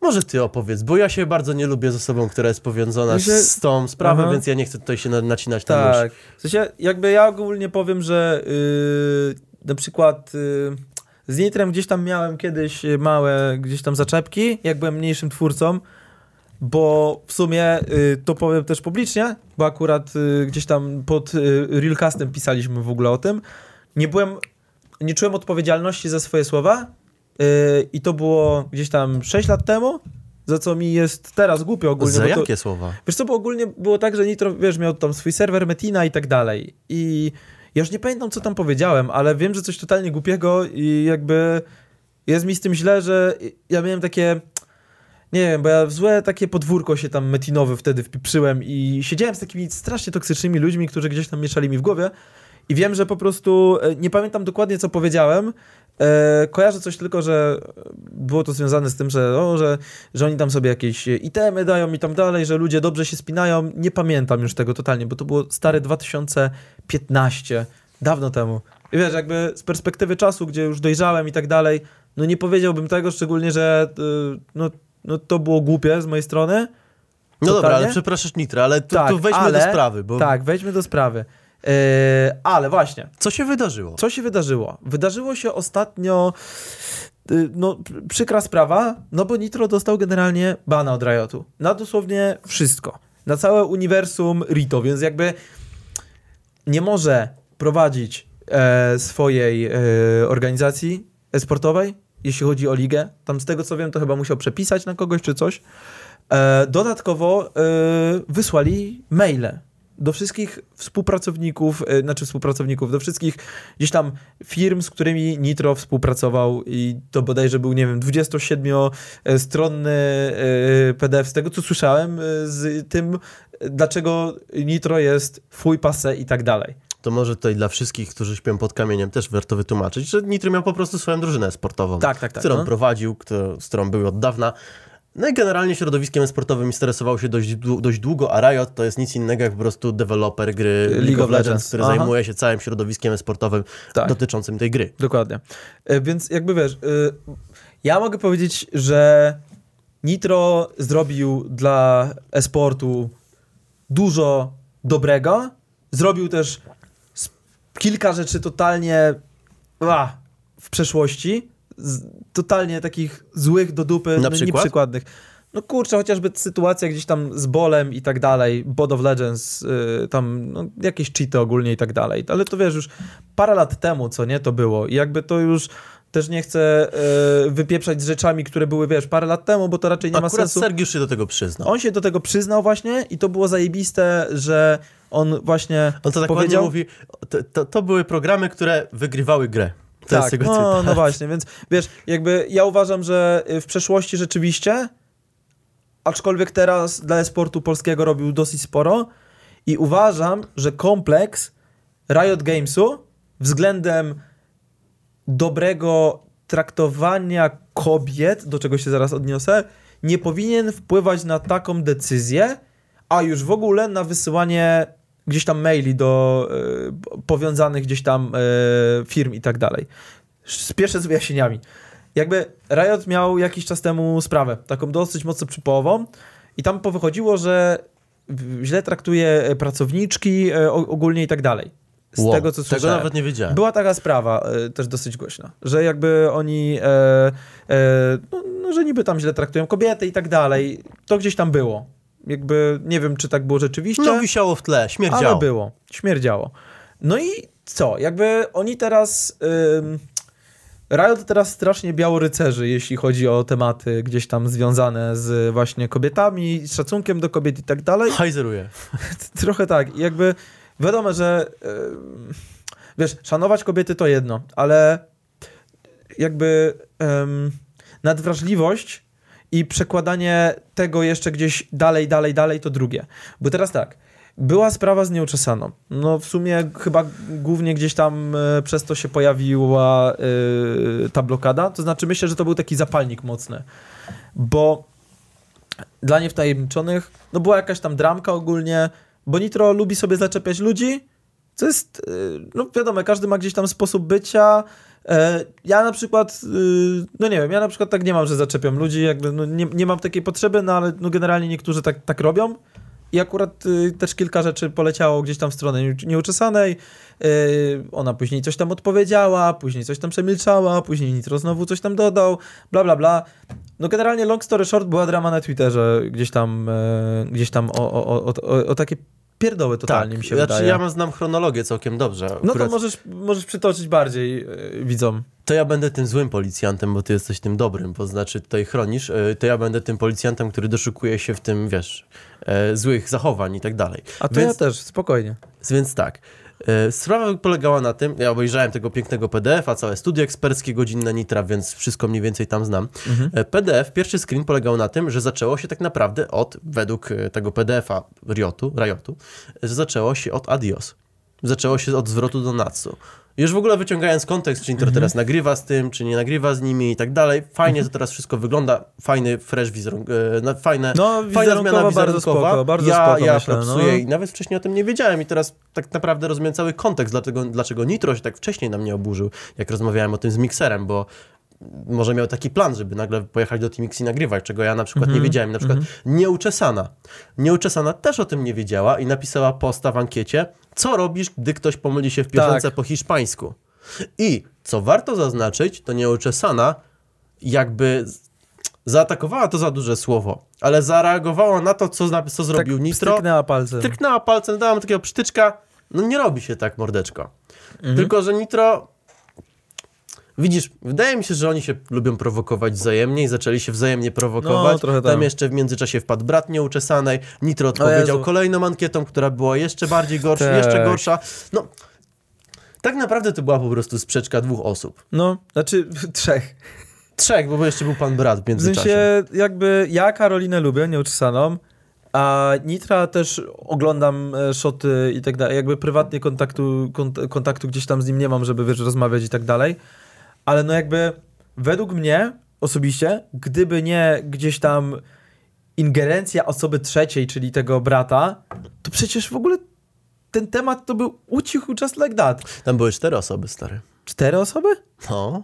Może ty opowiedz, bo ja się bardzo nie lubię z osobą, która jest powiązana z tą sprawą, Aha. więc ja nie chcę tutaj się nacinać na Tak, w sensie jakby ja ogólnie powiem, że yy, na przykład... Yy, z Nitrem gdzieś tam miałem kiedyś małe gdzieś tam zaczepki, jak byłem mniejszym twórcą, bo w sumie y, to powiem też publicznie, bo akurat y, gdzieś tam pod y, Realcastem pisaliśmy w ogóle o tym. Nie byłem, nie czułem odpowiedzialności za swoje słowa y, i to było gdzieś tam 6 lat temu, za co mi jest teraz głupio ogólnie. Za to, jakie słowa? Wiesz co, bo ogólnie było tak, że Nitro, wiesz, miał tam swój serwer Metina i tak dalej i ja już nie pamiętam, co tam powiedziałem, ale wiem, że coś totalnie głupiego i jakby jest mi z tym źle, że ja miałem takie... Nie wiem, bo ja w złe takie podwórko się tam metinowe wtedy wpiprzyłem i siedziałem z takimi strasznie toksycznymi ludźmi, którzy gdzieś tam mieszali mi w głowie i wiem, że po prostu e, nie pamiętam dokładnie, co powiedziałem, E, kojarzę coś tylko, że było to związane z tym, że, o, że, że oni tam sobie jakieś itemy dają i tam dalej, że ludzie dobrze się spinają. Nie pamiętam już tego totalnie, bo to było stare 2015, dawno temu. I wiesz, jakby z perspektywy czasu, gdzie już dojrzałem i tak dalej, no nie powiedziałbym tego, szczególnie, że y, no, no to było głupie z mojej strony. No Totalnie. dobra, ale przepraszasz Nitra, ale tu, tak, tu wejdźmy ale, do sprawy. Bo... Tak, wejdźmy do sprawy. Yy, ale właśnie. Co się wydarzyło? Co się wydarzyło? Wydarzyło się ostatnio yy, no, przykra sprawa, no bo Nitro dostał generalnie bana od Riotu. Na dosłownie wszystko. Na całe uniwersum Rito, więc jakby nie może prowadzić e, swojej e, organizacji sportowej, jeśli chodzi o ligę. Tam z tego co wiem, to chyba musiał przepisać na kogoś czy coś. E, dodatkowo e, wysłali maile do wszystkich współpracowników, e, znaczy współpracowników, do wszystkich gdzieś tam firm, z którymi Nitro współpracował i to bodajże był, nie wiem, 27-stronny e, PDF z tego, co słyszałem, e, z tym, dlaczego Nitro jest fuj pase i tak dalej. To może tutaj dla wszystkich, którzy śpią pod kamieniem, też warto wytłumaczyć, że Nitro miał po prostu swoją drużynę sportową, tak, tak, tak, którą no. prowadził, którą, z którą był od dawna. No i generalnie środowiskiem sportowym interesował się dość, dość długo, a Riot to jest nic innego jak po prostu deweloper gry League, League of Legends, Legends który Aha. zajmuje się całym środowiskiem sportowym tak. dotyczącym tej gry. Dokładnie. E, więc jakby wiesz, e, ja mogę powiedzieć, że Nitro zrobił dla esportu dużo dobrego. Zrobił też kilka rzeczy totalnie w przeszłości, totalnie takich złych do dupy, Na no, przykład? nieprzykładnych. No kurczę, chociażby sytuacja gdzieś tam z bolem i tak dalej, Bod of Legends, y, tam no, jakieś cheaty ogólnie i tak dalej, ale to wiesz, już parę lat temu, co nie, to było i jakby to już też nie chcę y, wypieprzać z rzeczami, które były, wiesz, parę lat temu, bo to raczej nie ma Akurat sensu. Sergiusz się do tego przyznał. On się do tego przyznał właśnie i to było zajebiste, że on właśnie On to tak powiedział... mówi, to, to, to były programy, które wygrywały grę. To jest tak, jego no, cytat. no właśnie, więc wiesz, jakby ja uważam, że y, w przeszłości rzeczywiście, aczkolwiek teraz dla e-sportu polskiego robił dosyć sporo i uważam, że kompleks Riot Gamesu względem dobrego traktowania kobiet, do czego się zaraz odniosę, nie powinien wpływać na taką decyzję, a już w ogóle na wysyłanie gdzieś tam maili do y, powiązanych gdzieś tam y, firm i tak dalej. Spieszę z wyjaśnieniami. Jakby Riot miał jakiś czas temu sprawę, taką dosyć mocno przypołową i tam powychodziło, że źle traktuje pracowniczki y, o- ogólnie i tak dalej. Z Wow, tego, co Tego słyszałem. nawet nie wiedziałem. Była taka sprawa, e, też dosyć głośna, że jakby oni, e, e, no, no, że niby tam źle traktują kobiety i tak dalej. To gdzieś tam było. Jakby nie wiem, czy tak było rzeczywiście, No wisiało w tle, śmierdziało. ale było. Śmierdziało. No i co? Jakby oni teraz... Ym, Riot teraz strasznie biało rycerzy, jeśli chodzi o tematy gdzieś tam związane z właśnie kobietami, z szacunkiem do kobiet i tak dalej. Hajzeruje. [LAUGHS] Trochę tak. Jakby wiadomo, że wiesz, szanować kobiety to jedno, ale jakby nadwrażliwość i przekładanie tego jeszcze gdzieś dalej, dalej, dalej to drugie. Bo teraz tak, była sprawa z nieuczesaną. No w sumie chyba głównie gdzieś tam e, przez to się pojawiła e, ta blokada. To znaczy myślę, że to był taki zapalnik mocny. Bo dla niewtajemniczonych, no była jakaś tam dramka ogólnie, bo Nitro lubi sobie zaczepiać ludzi, co jest, y, no wiadomo, każdy ma gdzieś tam sposób bycia. E, Ja na przykład, y, no nie wiem, ja na przykład tak nie mam, że zaczepiam ludzi, jakby no nie, nie mam takiej potrzeby, no ale no generalnie niektórzy tak, tak robią. I akurat y, też kilka rzeczy poleciało gdzieś tam w stronę nieucz- nieuczesanej. Y, ona później coś tam odpowiedziała, później coś tam przemilczała, później Nitro znowu coś tam dodał, bla bla bla. No generalnie long story short była drama na Twitterze, gdzieś tam, e, gdzieś tam o, o, o, o, o takie pierdoły totalnie tak, mi się znaczy, wydaje. ja mam, znam chronologię całkiem dobrze. No to Akurat możesz, możesz przytoczyć bardziej yy, widzom. to ja będę tym złym policjantem, bo ty jesteś tym dobrym, bo znaczy tutaj chronisz, y, to ja będę tym policjantem, który doszukuje się w tym, wiesz, e, złych zachowań i tak dalej. A to Więc- ja też, spokojnie. Więc tak. E, Sprawa polegała na tym, ja obejrzałem tego pięknego PDF-a, całe studio eksperckie, godzinne Nitra, więc wszystko mniej więcej tam znam. E, PDF, pierwszy screen polegał na tym, że zaczęło się tak naprawdę od, według e, tego PDF-a Riotu, Riotu, że zaczęło się od Adios. Zaczęło się od zwrotu do Natsu. Już w ogóle wyciągając kontekst, czy Nitro Mhm. teraz nagrywa z tym, czy nie nagrywa z nimi i tak dalej, fajnie to teraz wszystko wygląda, fajny fresh wizerunk, e, fajne, No, fajna wizerunkowa zmiana bardzo wizerunkowa. spoko, bardzo ja, spoko, ja myślę, propsuję no. i nawet wcześniej o tym nie wiedziałem i teraz tak naprawdę rozumiem cały kontekst, dlatego, dlaczego Nitro się tak wcześniej na mnie oburzył, jak rozmawiałem o tym z mikserem, bo może miał taki plan, żeby nagle pojechać do Team X i nagrywać, czego ja na przykład Mhm, nie wiedziałem. Na przykład Nieuczesana. Nieuczesana też o tym nie wiedziała i napisała posta w ankiecie, co robisz, gdy ktoś pomyli się w piosence Tak. po hiszpańsku. I co warto zaznaczyć, to Nieuczesana jakby zaatakowała to za duże słowo, ale zareagowała na to, co, co zrobił tak Nitro. Stryknęła palcem. Stryknęła palcem, dała mu takiego przytyczka. No nie robi się tak, mordeczko. Mhm. Tylko, że Nitro... Widzisz, wydaje mi się, że oni się lubią prowokować wzajemnie i zaczęli się wzajemnie prowokować. No, Tam tak. jeszcze w międzyczasie wpadł brat nieuczesanej. Nitro odpowiedział kolejną ankietą, która była jeszcze bardziej gorsza, Tak. jeszcze gorsza. No, tak naprawdę to była po prostu sprzeczka dwóch osób. No, znaczy [LAUGHS] trzech. Trzech, bo jeszcze był pan brat w W międzyczasie. sensie jakby ja Karolinę lubię, nieuczesaną, a Nitra też oglądam e, szoty i tak dalej. Jakby prywatnie kontaktu, kont- kontaktu gdzieś tam z nim nie mam, żeby wiesz, rozmawiać i tak dalej. Ale no jakby według mnie osobiście, gdyby nie gdzieś tam ingerencja osoby trzeciej, czyli tego brata, to przecież w ogóle ten temat to był ucichł just like that. Tam były cztery osoby, stary. Cztery osoby? No.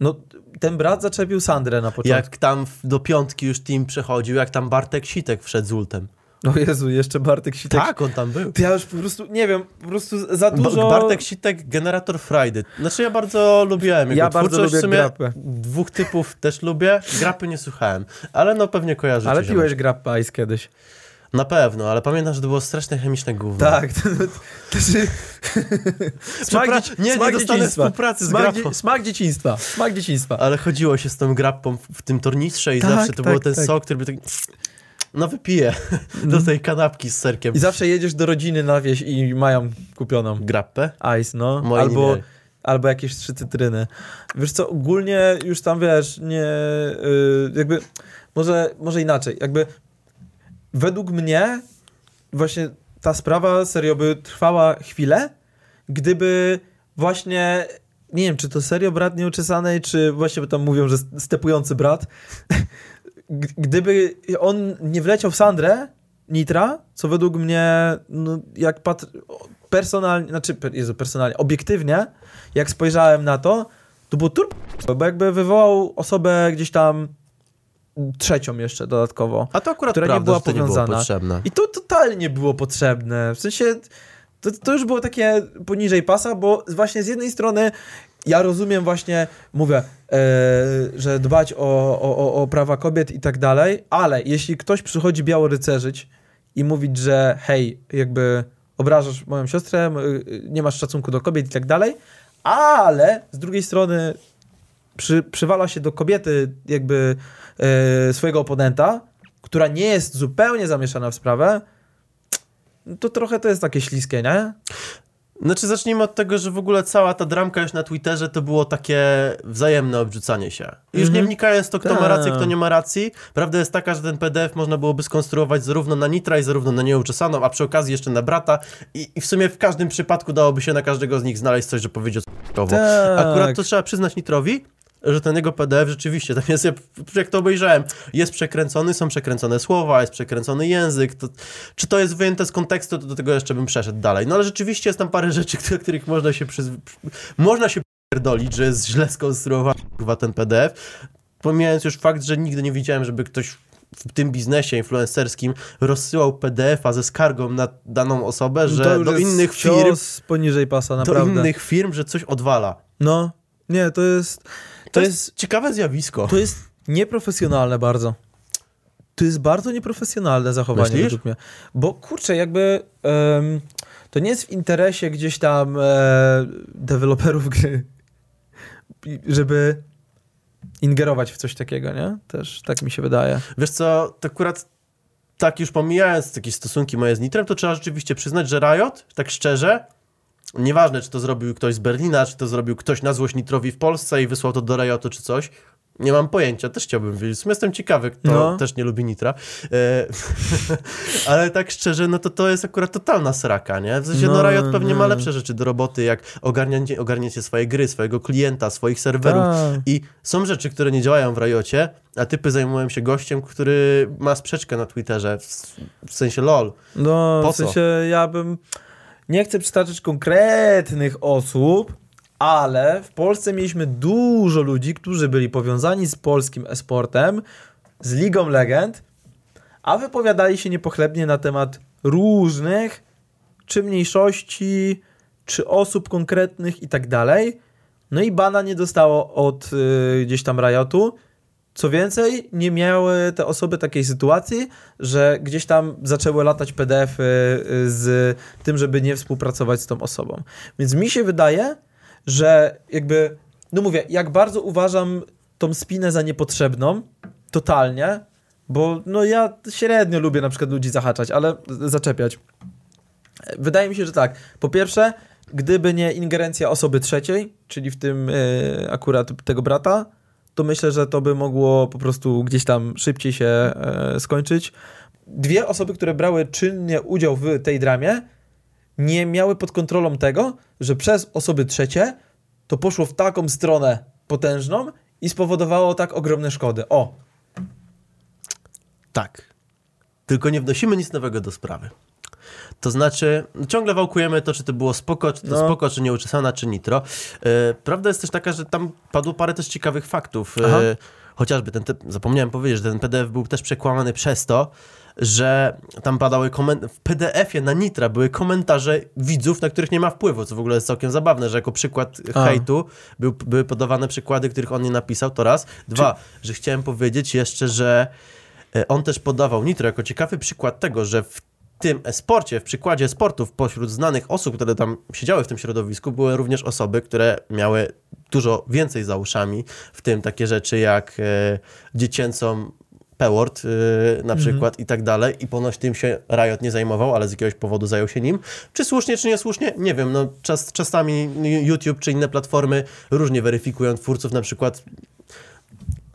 No, ten brat zaczepił Sandrę na początku. Jak tam do piątki już team przechodził, jak tam Bartek Sitek wszedł z ultem. O Jezu, jeszcze Bartek Sitek. Tak, on tam był. Ja już po prostu, nie wiem, po prostu za dużo... Bartek Sitek, generator Friday. Znaczy ja bardzo lubiłem jego Ja bardzo lubię w sumie grapę. Dwóch typów też lubię. Grapy nie słuchałem, ale no pewnie kojarzycie. Ale piłeś Grappa Ice kiedyś. Na pewno, ale pamiętam, że to było straszne chemiczne gówno. Tak. To, to, to się... smak, dzieci- nie, nie smak dostanę dzieciństwa. współpracy z smak, Grappą. smak dzieciństwa. Smak dzieciństwa. Ale chodziło się z tą grappą w- w tym tornistrze i Tak, zawsze to tak, był ten tak. sok, który by tak... No wypiję [LAUGHS] do tej kanapki z serkiem. I zawsze jedziesz do rodziny na wieś i mają kupioną Grappę? ice, no. Moje albo, albo jakieś trzy cytryny. Wiesz co, ogólnie już tam, wiesz, nie... y, jakby... Może, może inaczej. Jakby według mnie właśnie ta sprawa serio by trwała chwilę, gdyby właśnie... Nie wiem, czy to serio brat nieuczesanej, czy właśnie tam mówią, że stepujący brat. [LAUGHS] Gdyby on nie wleciał w Sandrę, Nitra, co według mnie, no, jak patr... personalnie, znaczy, Jezu, personalnie, obiektywnie, jak spojrzałem na to, to było turbo, bo jakby wywołał osobę gdzieś tam trzecią jeszcze dodatkowo. A to akurat która nie prawda, była że to nie było powiązana. potrzebne. I to totalnie nie było potrzebne. W sensie, to, to już było takie poniżej pasa, bo właśnie z jednej strony ja rozumiem właśnie, mówię, e, że dbać o, o, o- prawa kobiet i tak dalej, ale jeśli ktoś przychodzi biało rycerzyć i mówić, że hej, jakby obrażasz moją siostrę, m- y, nie masz szacunku do kobiet i tak dalej, ale z drugiej strony przy, przywala się do kobiety jakby e, swojego oponenta, która nie jest zupełnie zamieszana w sprawę, to trochę to jest takie śliskie, nie? Znaczy zacznijmy od tego, że w ogóle cała ta dramka już na Twitterze to było takie wzajemne odrzucanie się. Już nie Mhm. wnikając to, kto ma Tak. rację, kto nie ma racji. Prawda jest taka, że ten PDF można byłoby skonstruować zarówno na Nitra i zarówno na nieuczesaną, a przy okazji jeszcze na brata i, i w sumie w każdym przypadku dałoby się na każdego z nich znaleźć coś, że powiedział c***owo. Tak. Akurat to trzeba przyznać Nitrowi, że ten jego PDF rzeczywiście, tam jest, ja- jak to obejrzałem, jest przekręcony, są przekręcone słowa, jest przekręcony język. To, czy to jest wyjęte z kontekstu, to do tego jeszcze bym przeszedł dalej. No ale rzeczywiście jest tam parę rzeczy, [LAUGHS] do których można się przyz... można się pierdolić, że jest źle skonstruowany ten PDF. Pomijając już fakt, że nigdy nie widziałem, żeby ktoś w tym biznesie influencerskim rozsyłał PDF-a ze skargą na daną osobę, że To już do innych firm, poniżej pasa, do naprawdę. innych firm, że coś odwala. No, nie, to jest, To, jest ciekawe zjawisko. to jest nieprofesjonalne bardzo. To jest bardzo nieprofesjonalne zachowanie Myślisz? według mnie. Bo kurczę, jakby em, to nie jest w interesie gdzieś tam e, deweloperów gry, żeby ingerować w coś takiego, nie? Też tak mi się wydaje. Wiesz co, to akurat tak już pomijając jakieś stosunki moje z Nitrem, to trzeba rzeczywiście przyznać, że Riot, tak szczerze, nieważne czy to zrobił ktoś z Berlina, czy to zrobił ktoś na złość Nitrowi w Polsce i wysłał to do Riotu czy coś, nie mam pojęcia, też chciałbym wiedzieć. Jestem ciekawy, kto No. też nie lubi Nitra. E, [LAUGHS] ale tak szczerze, no to to jest akurat totalna sraka, nie? W sensie, no, No, Riot pewnie ma no. lepsze rzeczy do roboty, jak ogarnięcie, ogarnięcie swojej gry, swojego klienta, swoich serwerów, Tak. i są rzeczy, które nie działają w Riocie, a typy zajmują się gościem, który ma sprzeczkę na Twitterze, w, w sensie lol. No, Po w co? sensie ja bym. Nie chcę przytaczać konkretnych osób, ale w Polsce mieliśmy dużo ludzi, którzy byli powiązani z polskim esportem, z Ligą Legend, a wypowiadali się niepochlebnie na temat różnych, czy mniejszości, czy osób konkretnych i tak dalej. No i bana nie dostało od y, gdzieś tam Riotu. Co więcej, nie miały te osoby takiej sytuacji, że gdzieś tam zaczęły latać PDF-y y, z tym, żeby nie współpracować z tą osobą. Więc mi się wydaje, że jakby, no mówię, jak bardzo uważam tą spinę za niepotrzebną, totalnie, bo no ja średnio lubię na przykład ludzi zahaczać, ale zaczepiać. Wydaje mi się, że tak. Po pierwsze, gdyby nie ingerencja osoby trzeciej, czyli w tym y, akurat tego brata, to myślę, że to by mogło po prostu gdzieś tam szybciej się e, skończyć. Dwie osoby, które brały czynnie udział w tej dramie, nie miały pod kontrolą tego, że przez osoby trzecie to poszło w taką stronę potężną i spowodowało tak ogromne szkody. O, Tak. Tylko nie wnosimy nic nowego do sprawy. To znaczy, ciągle wałkujemy to, czy to było spoko, czy to No. spoko, czy nieuczesana, czy nitro. E, prawda jest też taka, że tam padło parę też ciekawych faktów. E, chociażby ten, te, zapomniałem powiedzieć, że ten PDF był też przekłamany przez to, że tam padały komentarze, w PDF-ie na Nitra były komentarze widzów, na których nie ma wpływu, co w ogóle jest całkiem zabawne, że jako przykład A. hejtu był, były podawane przykłady, których on nie napisał, to raz. Dwa, że chciałem powiedzieć jeszcze, że e, on też podawał Nitro jako ciekawy przykład tego, że w tym e-sporcie, w przykładzie sportów, pośród znanych osób, które tam siedziały w tym środowisku, były również osoby, które miały dużo więcej za uszami, w tym takie rzeczy jak e, dziecięcą Peword e, na przykład i tak dalej i ponoć tym się Riot nie zajmował, ale z jakiegoś powodu zajął się nim. Czy słusznie, czy niesłusznie? Nie wiem, no czas, czasami YouTube czy inne platformy różnie weryfikują twórców, na przykład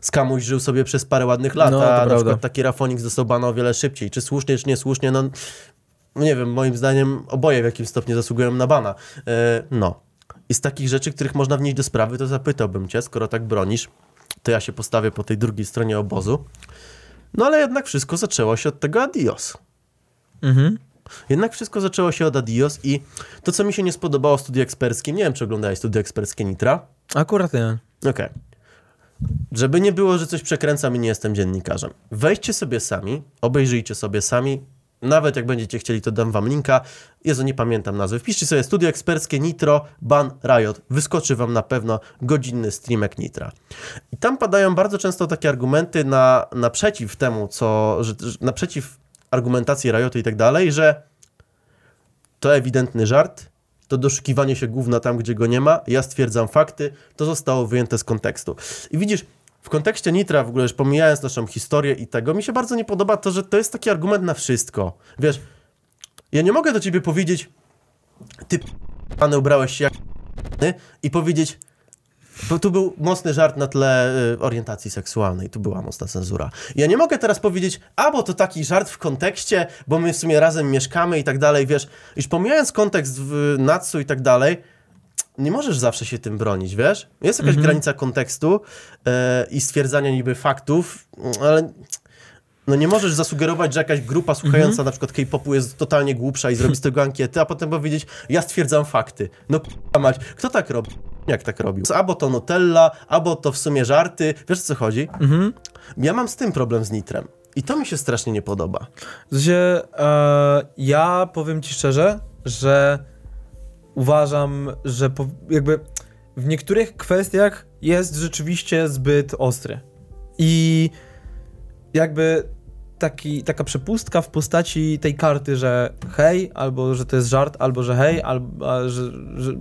Skamuś żył sobie przez parę ładnych lat, No, a na przykład taki Rafonix został bana o wiele szybciej. Czy słusznie, czy niesłusznie, no nie wiem, moim zdaniem oboje w jakimś stopniu zasługują na bana. E, no. I z takich rzeczy, których można wnieść do sprawy, to zapytałbym cię, skoro tak bronisz, to ja się postawię po tej drugiej stronie obozu. No ale jednak wszystko zaczęło się od tego adios. Mhm. Jednak wszystko zaczęło się od adios i to, co mi się nie spodobało w studiu eksperckim, nie wiem, czy oglądałeś studio eksperckie Nitra, Akurat nie. Okej. Żeby nie było, że coś przekręcam i nie jestem dziennikarzem. Wejdźcie sobie sami, obejrzyjcie sobie sami. Nawet jak będziecie chcieli, to dam wam linka. Jezu, nie pamiętam nazwy. Wpiszcie sobie studio eksperckie Nitro, Ban, Riot. Wyskoczy wam na pewno godzinny streamek Nitra. I tam padają bardzo często takie argumenty na, naprzeciw temu, co, że, naprzeciw argumentacji Riotu i tak dalej, że to ewidentny żart, to doszukiwanie się gówna tam, gdzie go nie ma, ja stwierdzam fakty, to zostało wyjęte z kontekstu. I widzisz, w kontekście Nitra, w ogóle już pomijając naszą historię i tego, mi się bardzo nie podoba to, że to jest taki argument na wszystko. Wiesz, ja nie mogę do ciebie powiedzieć, ty p***any ubrałeś się jak p***ny i powiedzieć, bo tu był mocny żart na tle y, orientacji seksualnej, tu była mocna cenzura. Ja nie mogę teraz powiedzieć, a bo to taki żart w kontekście, bo my w sumie razem mieszkamy i tak dalej, wiesz, już pomijając kontekst w Natsu i tak dalej, nie możesz zawsze się tym bronić, wiesz? Jest jakaś granica kontekstu e, i stwierdzania niby faktów, ale no nie możesz zasugerować, że jakaś grupa słuchająca na przykład K-popu jest totalnie głupsza i zrobi z tego ankiety, a potem powiedzieć, ja stwierdzam fakty. No k***a mać, kto tak robi? Jak tak robił? Albo to Nutella, albo to w sumie żarty. Wiesz o co chodzi? Mhm. Ja mam z tym problem z Nitrem. I to mi się strasznie nie podoba. W sensie, e, ja powiem ci szczerze, że uważam, że po, jakby w niektórych kwestiach jest rzeczywiście zbyt ostry. I jakby taki, taka przepustka w postaci tej karty, że hej, albo że to jest żart, albo że hej, albo że, że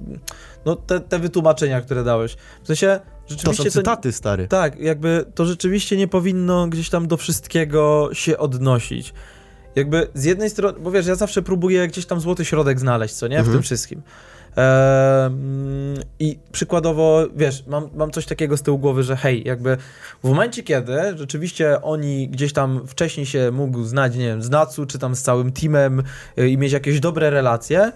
no te, te wytłumaczenia, które dałeś. W sensie To rzeczywiście są cytaty, stary. tak, jakby to rzeczywiście nie powinno gdzieś tam do wszystkiego się odnosić. Jakby z jednej strony, bo wiesz, ja zawsze próbuję gdzieś tam złoty środek znaleźć, co nie? W Mhm. tym wszystkim. I przykładowo, wiesz, mam, mam coś takiego z tyłu głowy, że hej, jakby w momencie, kiedy rzeczywiście oni gdzieś tam wcześniej się mógł znać, nie wiem, z Natsu, czy tam z całym teamem y, i mieć jakieś dobre relacje,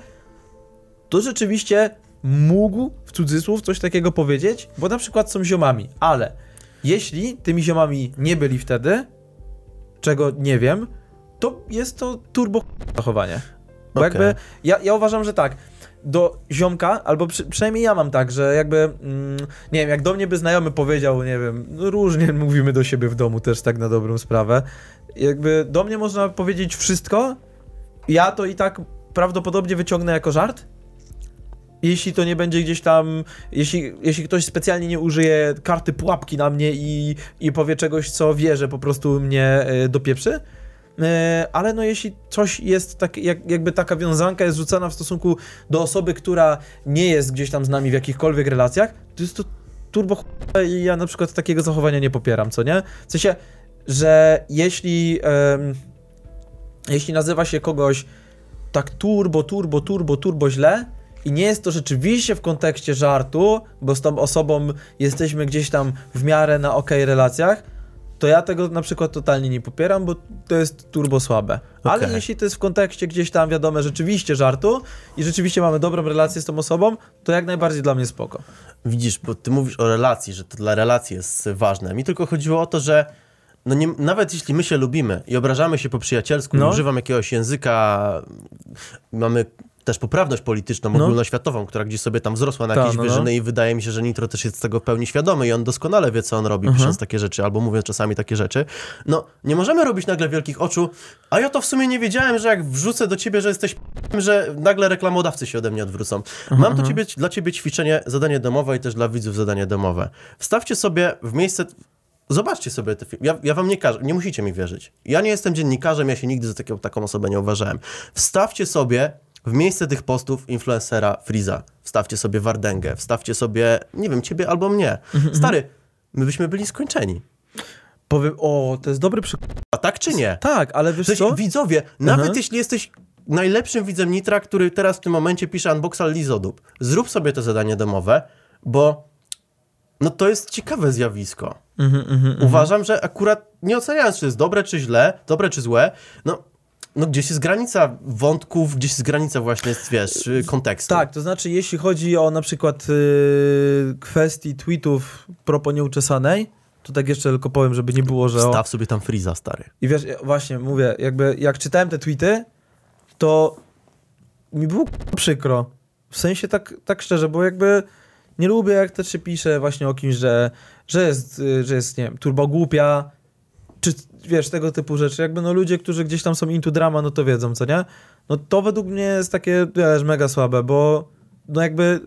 to rzeczywiście mógł w cudzysłów coś takiego powiedzieć, bo na przykład są ziomami, ale jeśli tymi ziomami nie byli wtedy, czego nie wiem, to jest to turbo zachowanie. Bo Okej. jakby ja, ja uważam, że tak, do ziomka, albo przy, przynajmniej ja mam tak, że jakby, mm, nie wiem, jak do mnie by znajomy powiedział, nie wiem, no różnie [LAUGHS] mówimy do siebie w domu też tak na dobrą sprawę, jakby do mnie można powiedzieć wszystko, ja to i tak prawdopodobnie wyciągnę jako żart, jeśli to nie będzie gdzieś tam, jeśli, jeśli ktoś specjalnie nie użyje karty pułapki na mnie i, i powie czegoś, co wie, że po prostu mnie y, dopieprzy, E, ale no jeśli coś jest tak, jak, jakby taka wiązanka jest rzucana w stosunku do osoby, która nie jest gdzieś tam z nami w jakichkolwiek relacjach, to jest to turbo ch- i ja na przykład takiego zachowania nie popieram, co nie? W sensie, że jeśli em, jeśli nazywa się kogoś tak turbo, turbo, turbo, turbo źle i nie jest to rzeczywiście w kontekście żartu, bo z tą osobą jesteśmy gdzieś tam w miarę na okej relacjach, to ja tego na przykład totalnie nie popieram, bo to jest turbo słabe. Ale Okej. jeśli to jest w kontekście gdzieś tam, wiadomo, rzeczywiście żartu i rzeczywiście mamy dobrą relację z tą osobą, to jak najbardziej dla mnie spoko. Widzisz, bo ty mówisz o relacji, że to dla relacji jest ważne. Mi tylko chodziło o to, że no nie, nawet jeśli my się lubimy i obrażamy się po przyjacielsku, no. używam jakiegoś języka, mamy też poprawność polityczną, No. ogólnoświatową, która gdzieś sobie tam wzrosła na Ta, jakieś no, no. wyżyny i wydaje mi się, że Nitro też jest tego w pełni świadomy i on doskonale wie, co on robi, Mhm. pisząc takie rzeczy, albo mówiąc czasami takie rzeczy. No, nie możemy robić nagle wielkich oczu, a ja to w sumie nie wiedziałem, że jak wrzucę do ciebie, że jesteś p***em, że nagle reklamodawcy się ode mnie odwrócą. Mhm, Mam do ciebie, dla ciebie ćwiczenie, zadanie domowe i też dla widzów zadanie domowe. Wstawcie sobie w miejsce... Zobaczcie sobie te filmy. Ja, ja wam nie każę, nie musicie mi wierzyć. Ja nie jestem dziennikarzem, ja się nigdy za taką, taką osobę nie uważałem. Wstawcie sobie w miejsce tych postów influencera Friza. Wstawcie sobie Wardęgę, wstawcie sobie, nie wiem, ciebie albo mnie. Stary, my byśmy byli skończeni. Powiem, o, to jest dobry przykład. A tak czy nie? Tak, ale wiesz Coś, co? widzowie, nawet Mhm. jeśli jesteś najlepszym widzem Nitra, który teraz w tym momencie pisze unboxal Lizodub, zrób sobie to zadanie domowe, bo no to jest ciekawe zjawisko. Mhm, mhm, mhm. Uważam, że akurat nie oceniając, czy jest dobre, czy źle, dobre, czy złe, no, no gdzieś jest granica wątków, gdzieś jest granica właśnie, wiesz, y, kontekstu. Tak, to znaczy jeśli chodzi o na przykład yy, kwestii tweetów propos nieuczesanej, to tak jeszcze tylko powiem, żeby nie było, że... O... Staw sobie tam Friza, stary. I wiesz, właśnie mówię, jakby jak czytałem te tweety, to mi było przykro. W sensie tak, tak szczerze, bo jakby nie lubię, jak też się pisze właśnie o kimś, że, że jest, y, że jest, nie wiem, turbo głupia, czy wiesz, tego typu rzeczy. Jakby no ludzie, którzy gdzieś tam są into drama, no to wiedzą, co nie? No to według mnie jest takie, wiesz, mega słabe, bo no jakby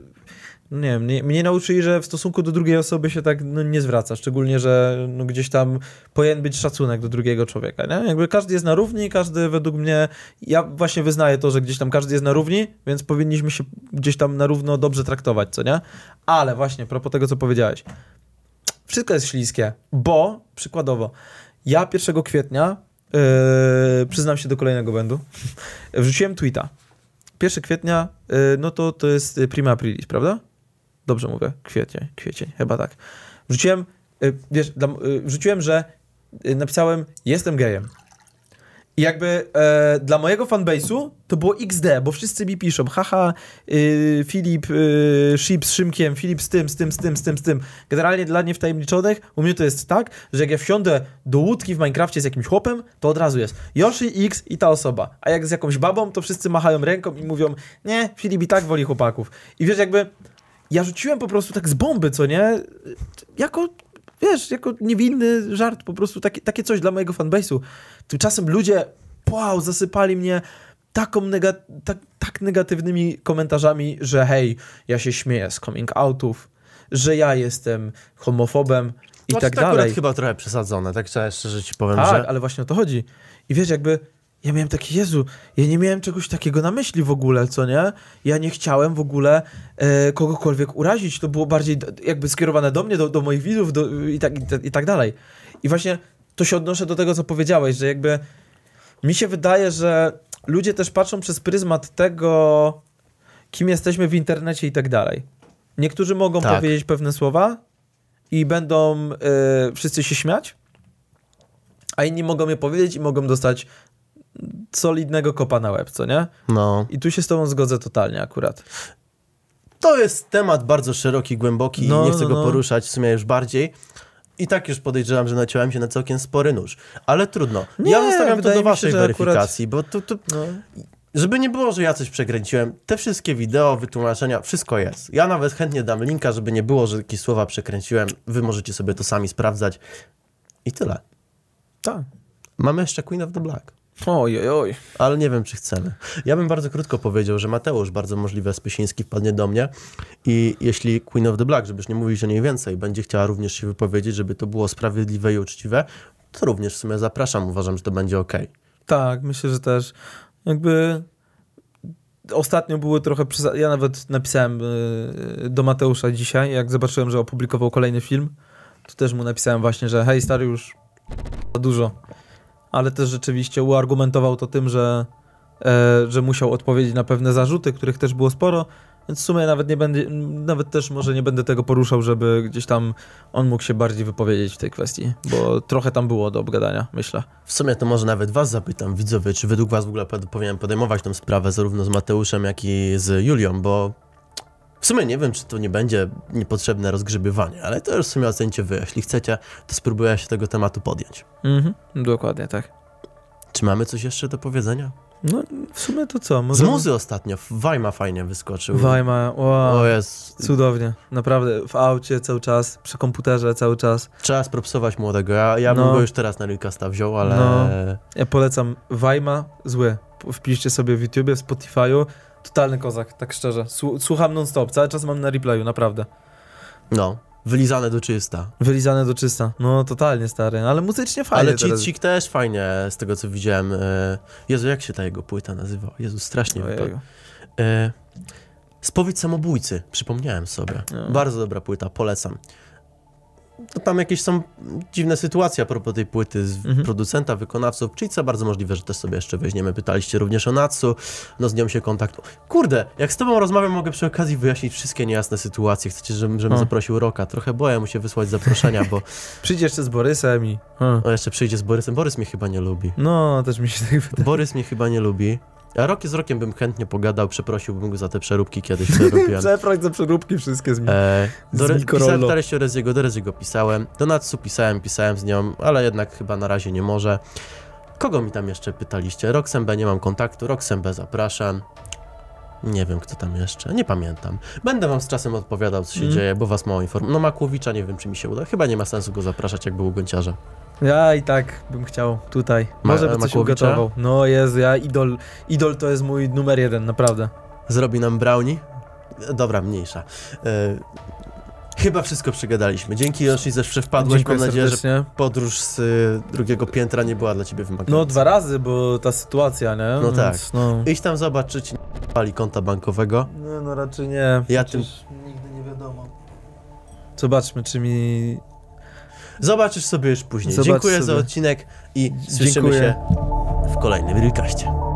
no nie wiem, mnie, mnie nauczyli, że w stosunku do drugiej osoby się tak no, nie zwraca, szczególnie, że no, gdzieś tam powinien być szacunek do drugiego człowieka, nie? Jakby każdy jest na równi, każdy według mnie, ja właśnie wyznaję to, że gdzieś tam każdy jest na równi, więc powinniśmy się gdzieś tam na równo dobrze traktować, co nie? Ale właśnie, propos tego, co powiedziałeś, wszystko jest śliskie, bo, przykładowo, ja 1 kwietnia, yy, przyznam się do kolejnego błędu, [LAUGHS] wrzuciłem tweeta. 1 kwietnia, yy, no to to jest prima aprilis, prawda? Dobrze mówię, kwiecień, kwiecień, chyba tak. Wrzuciłem, y, wiesz, wrzuciłem, że napisałem, jestem gejem. I jakby e, dla mojego fanbase'u to było XD, bo wszyscy mi piszą, haha, y, Filip, y, Ship z Szymkiem, Filip z tym, z tym, z tym, z tym, z tym. Generalnie dla niewtajemniczonych, u mnie to jest tak, że jak ja wsiądę do łódki w Minecrafcie z jakimś chłopem, to od razu jest Yoshi, X i ta osoba. A jak z jakąś babą, to wszyscy machają ręką i mówią, nie, Filip i tak woli chłopaków. I wiesz, jakby ja rzuciłem po prostu tak z bomby, co nie? Jako, wiesz, jako niewinny żart, po prostu takie, takie coś dla mojego fanbase'u. Tymczasem ludzie, wow, zasypali mnie taką nega tak, tak negatywnymi komentarzami, że hej, ja się śmieję z coming outów, że ja jestem homofobem i Znaczy, tak to akurat dalej. chyba trochę przesadzone, tak trzeba szczerze ci powiem, Tak, że... ale właśnie o to chodzi. I wiesz, jakby ja miałem taki, Jezu, ja nie miałem czegoś takiego na myśli w ogóle, co nie? Ja nie chciałem w ogóle e, kogokolwiek urazić. To było bardziej jakby skierowane do mnie, do, do moich widzów do, i, tak, i, i tak dalej. I właśnie to się odnoszę do tego, co powiedziałeś, że jakby mi się wydaje, że ludzie też patrzą przez pryzmat tego, kim jesteśmy w internecie i tak dalej. Niektórzy mogą Tak. powiedzieć pewne słowa i będą e, wszyscy się śmiać, a inni mogą je powiedzieć i mogą dostać solidnego kopa na łeb, co nie? No. I tu się z tobą zgodzę totalnie akurat. To jest temat bardzo szeroki, głęboki No, i nie chcę no, go no. poruszać w sumie już bardziej. I tak już podejrzewam, że naciąłem się na całkiem spory nóż. Ale trudno. Nie, ja zostawiam to do mi się, waszej że akurat- weryfikacji, bo to, to, No. żeby nie było, że ja coś przekręciłem, te wszystkie wideo, wytłumaczenia, wszystko jest. Ja nawet chętnie dam linka, żeby nie było, że jakieś słowa przekręciłem. Wy możecie sobie to sami sprawdzać. I tyle. Tak. Mamy jeszcze Queen of the Black. Oj, oj, oj. Ale nie wiem, czy chcemy. Ja bym bardzo krótko powiedział, że Mateusz, bardzo możliwe Spysiński, wpadnie do mnie i jeśli Queen of the Black, żebyś nie mówić o niej więcej, będzie chciała również się wypowiedzieć, żeby to było sprawiedliwe i uczciwe, to również w sumie zapraszam. Uważam, że to będzie ok. Tak, myślę, że też jakby ostatnio były trochę Ja nawet napisałem y, do Mateusza dzisiaj, jak zobaczyłem, że opublikował kolejny film, to też mu napisałem właśnie, że hej stary, już za dużo. Ale też rzeczywiście uargumentował to tym, że, e, że musiał odpowiedzieć na pewne zarzuty, których też było sporo, więc w sumie nawet nie będę, nawet też może nie będę tego poruszał, żeby gdzieś tam on mógł się bardziej wypowiedzieć w tej kwestii, bo trochę tam było do obgadania, myślę. W sumie to może nawet was zapytam, widzowie, czy według was w ogóle pod- powinien podejmować tę sprawę zarówno z Mateuszem, jak i z Julią, bo w sumie nie wiem, czy to nie będzie niepotrzebne rozgrzebywanie, ale to już w sumie ocencie wy. Jeśli chcecie, to spróbuję się tego tematu podjąć. Mhm, dokładnie tak. Czy mamy coś jeszcze do powiedzenia? No, w sumie to co? Z muzy ostatnio, Wajma fajnie wyskoczył. Wajma, wow. O jest, Cudownie, naprawdę. W aucie cały czas, przy komputerze cały czas. trzeba spropsować młodego. Ja, ja bym No. go już teraz na Realcasta wziął, ale... No. Ja polecam Wajma, zły. Wpiszcie sobie w YouTubie, w Spotify'u. Totalny kozak, tak szczerze. Słu- Słucham non-stop, cały czas mam na replayu, naprawdę. No, wylizane do czysta. Wylizane do czysta. No, totalnie stary, ale muzycznie fajnie Ale teraz. Cheatsik też fajnie, z tego co widziałem. e, Jezu, jak się ta jego płyta nazywa? Jezu, strasznie wypadł. E, Spowiedź samobójcy, przypomniałem sobie. No. Bardzo dobra płyta, polecam. To tam jakieś są dziwne sytuacje a propos tej płyty z Mhm. producenta, wykonawców. Cheatsa bardzo możliwe, że też sobie jeszcze weźmiemy. Pytaliście również o Natsu, no z nią się kontakt... Kurde, jak z tobą rozmawiam, mogę przy okazji wyjaśnić wszystkie niejasne sytuacje. Chcecie, żebym, żebym O. zaprosił Roka? Trochę boję mu się wysłać zaproszenia, bo [LAUGHS] Przyjdzie jeszcze z Borysem i... On jeszcze przyjdzie z Borysem. Borys mnie chyba nie lubi. No, też mi się tak wydaje. Borys mnie chyba nie lubi. A Roki z Rokiem bym chętnie pogadał, przeprosiłbym go za te przeróbki kiedyś, które robiłem. [LAUGHS] Przeproś za przeróbki wszystkie z mi. E, do, Z pisałem pytaliście o Reziego, do Reziego pisałem, do Natsu pisałem, pisałem z nią, ale jednak chyba na razie nie może. Kogo mi tam jeszcze pytaliście? Roxembe nie mam kontaktu, Roxembe zapraszam. Nie wiem, kto tam jeszcze, nie pamiętam. Będę wam z czasem odpowiadał, co się Mm. dzieje, bo was mało informuję. No Makłowicza nie wiem, czy mi się uda. Chyba nie ma sensu go zapraszać, jak był u Gonciarza. Ja i tak bym chciał tutaj. Ma- Może by coś ugotował. No Jezu, ja idol, idol to jest mój numer jeden, naprawdę. Zrobi nam brownie? Dobra, mniejsza. E, chyba wszystko przegadaliśmy. Dzięki Yoshi, że wpadłeś. Dziękuję Mam nadzieję, że serdecznie. podróż z y, drugiego piętra nie była dla ciebie wymagająca. No dwa razy, bo ta sytuacja, nie? No tak. Więc, No. Idź tam zobacz, czy ci nie pali konta bankowego. No, no raczej nie. Ja Przecież Nigdy nie wiadomo. Zobaczmy, czy mi... Zobaczysz sobie już później. Zobacz Dziękuję za sobie. odcinek i słyszymy Dziękuję. się w kolejnym Realkaście.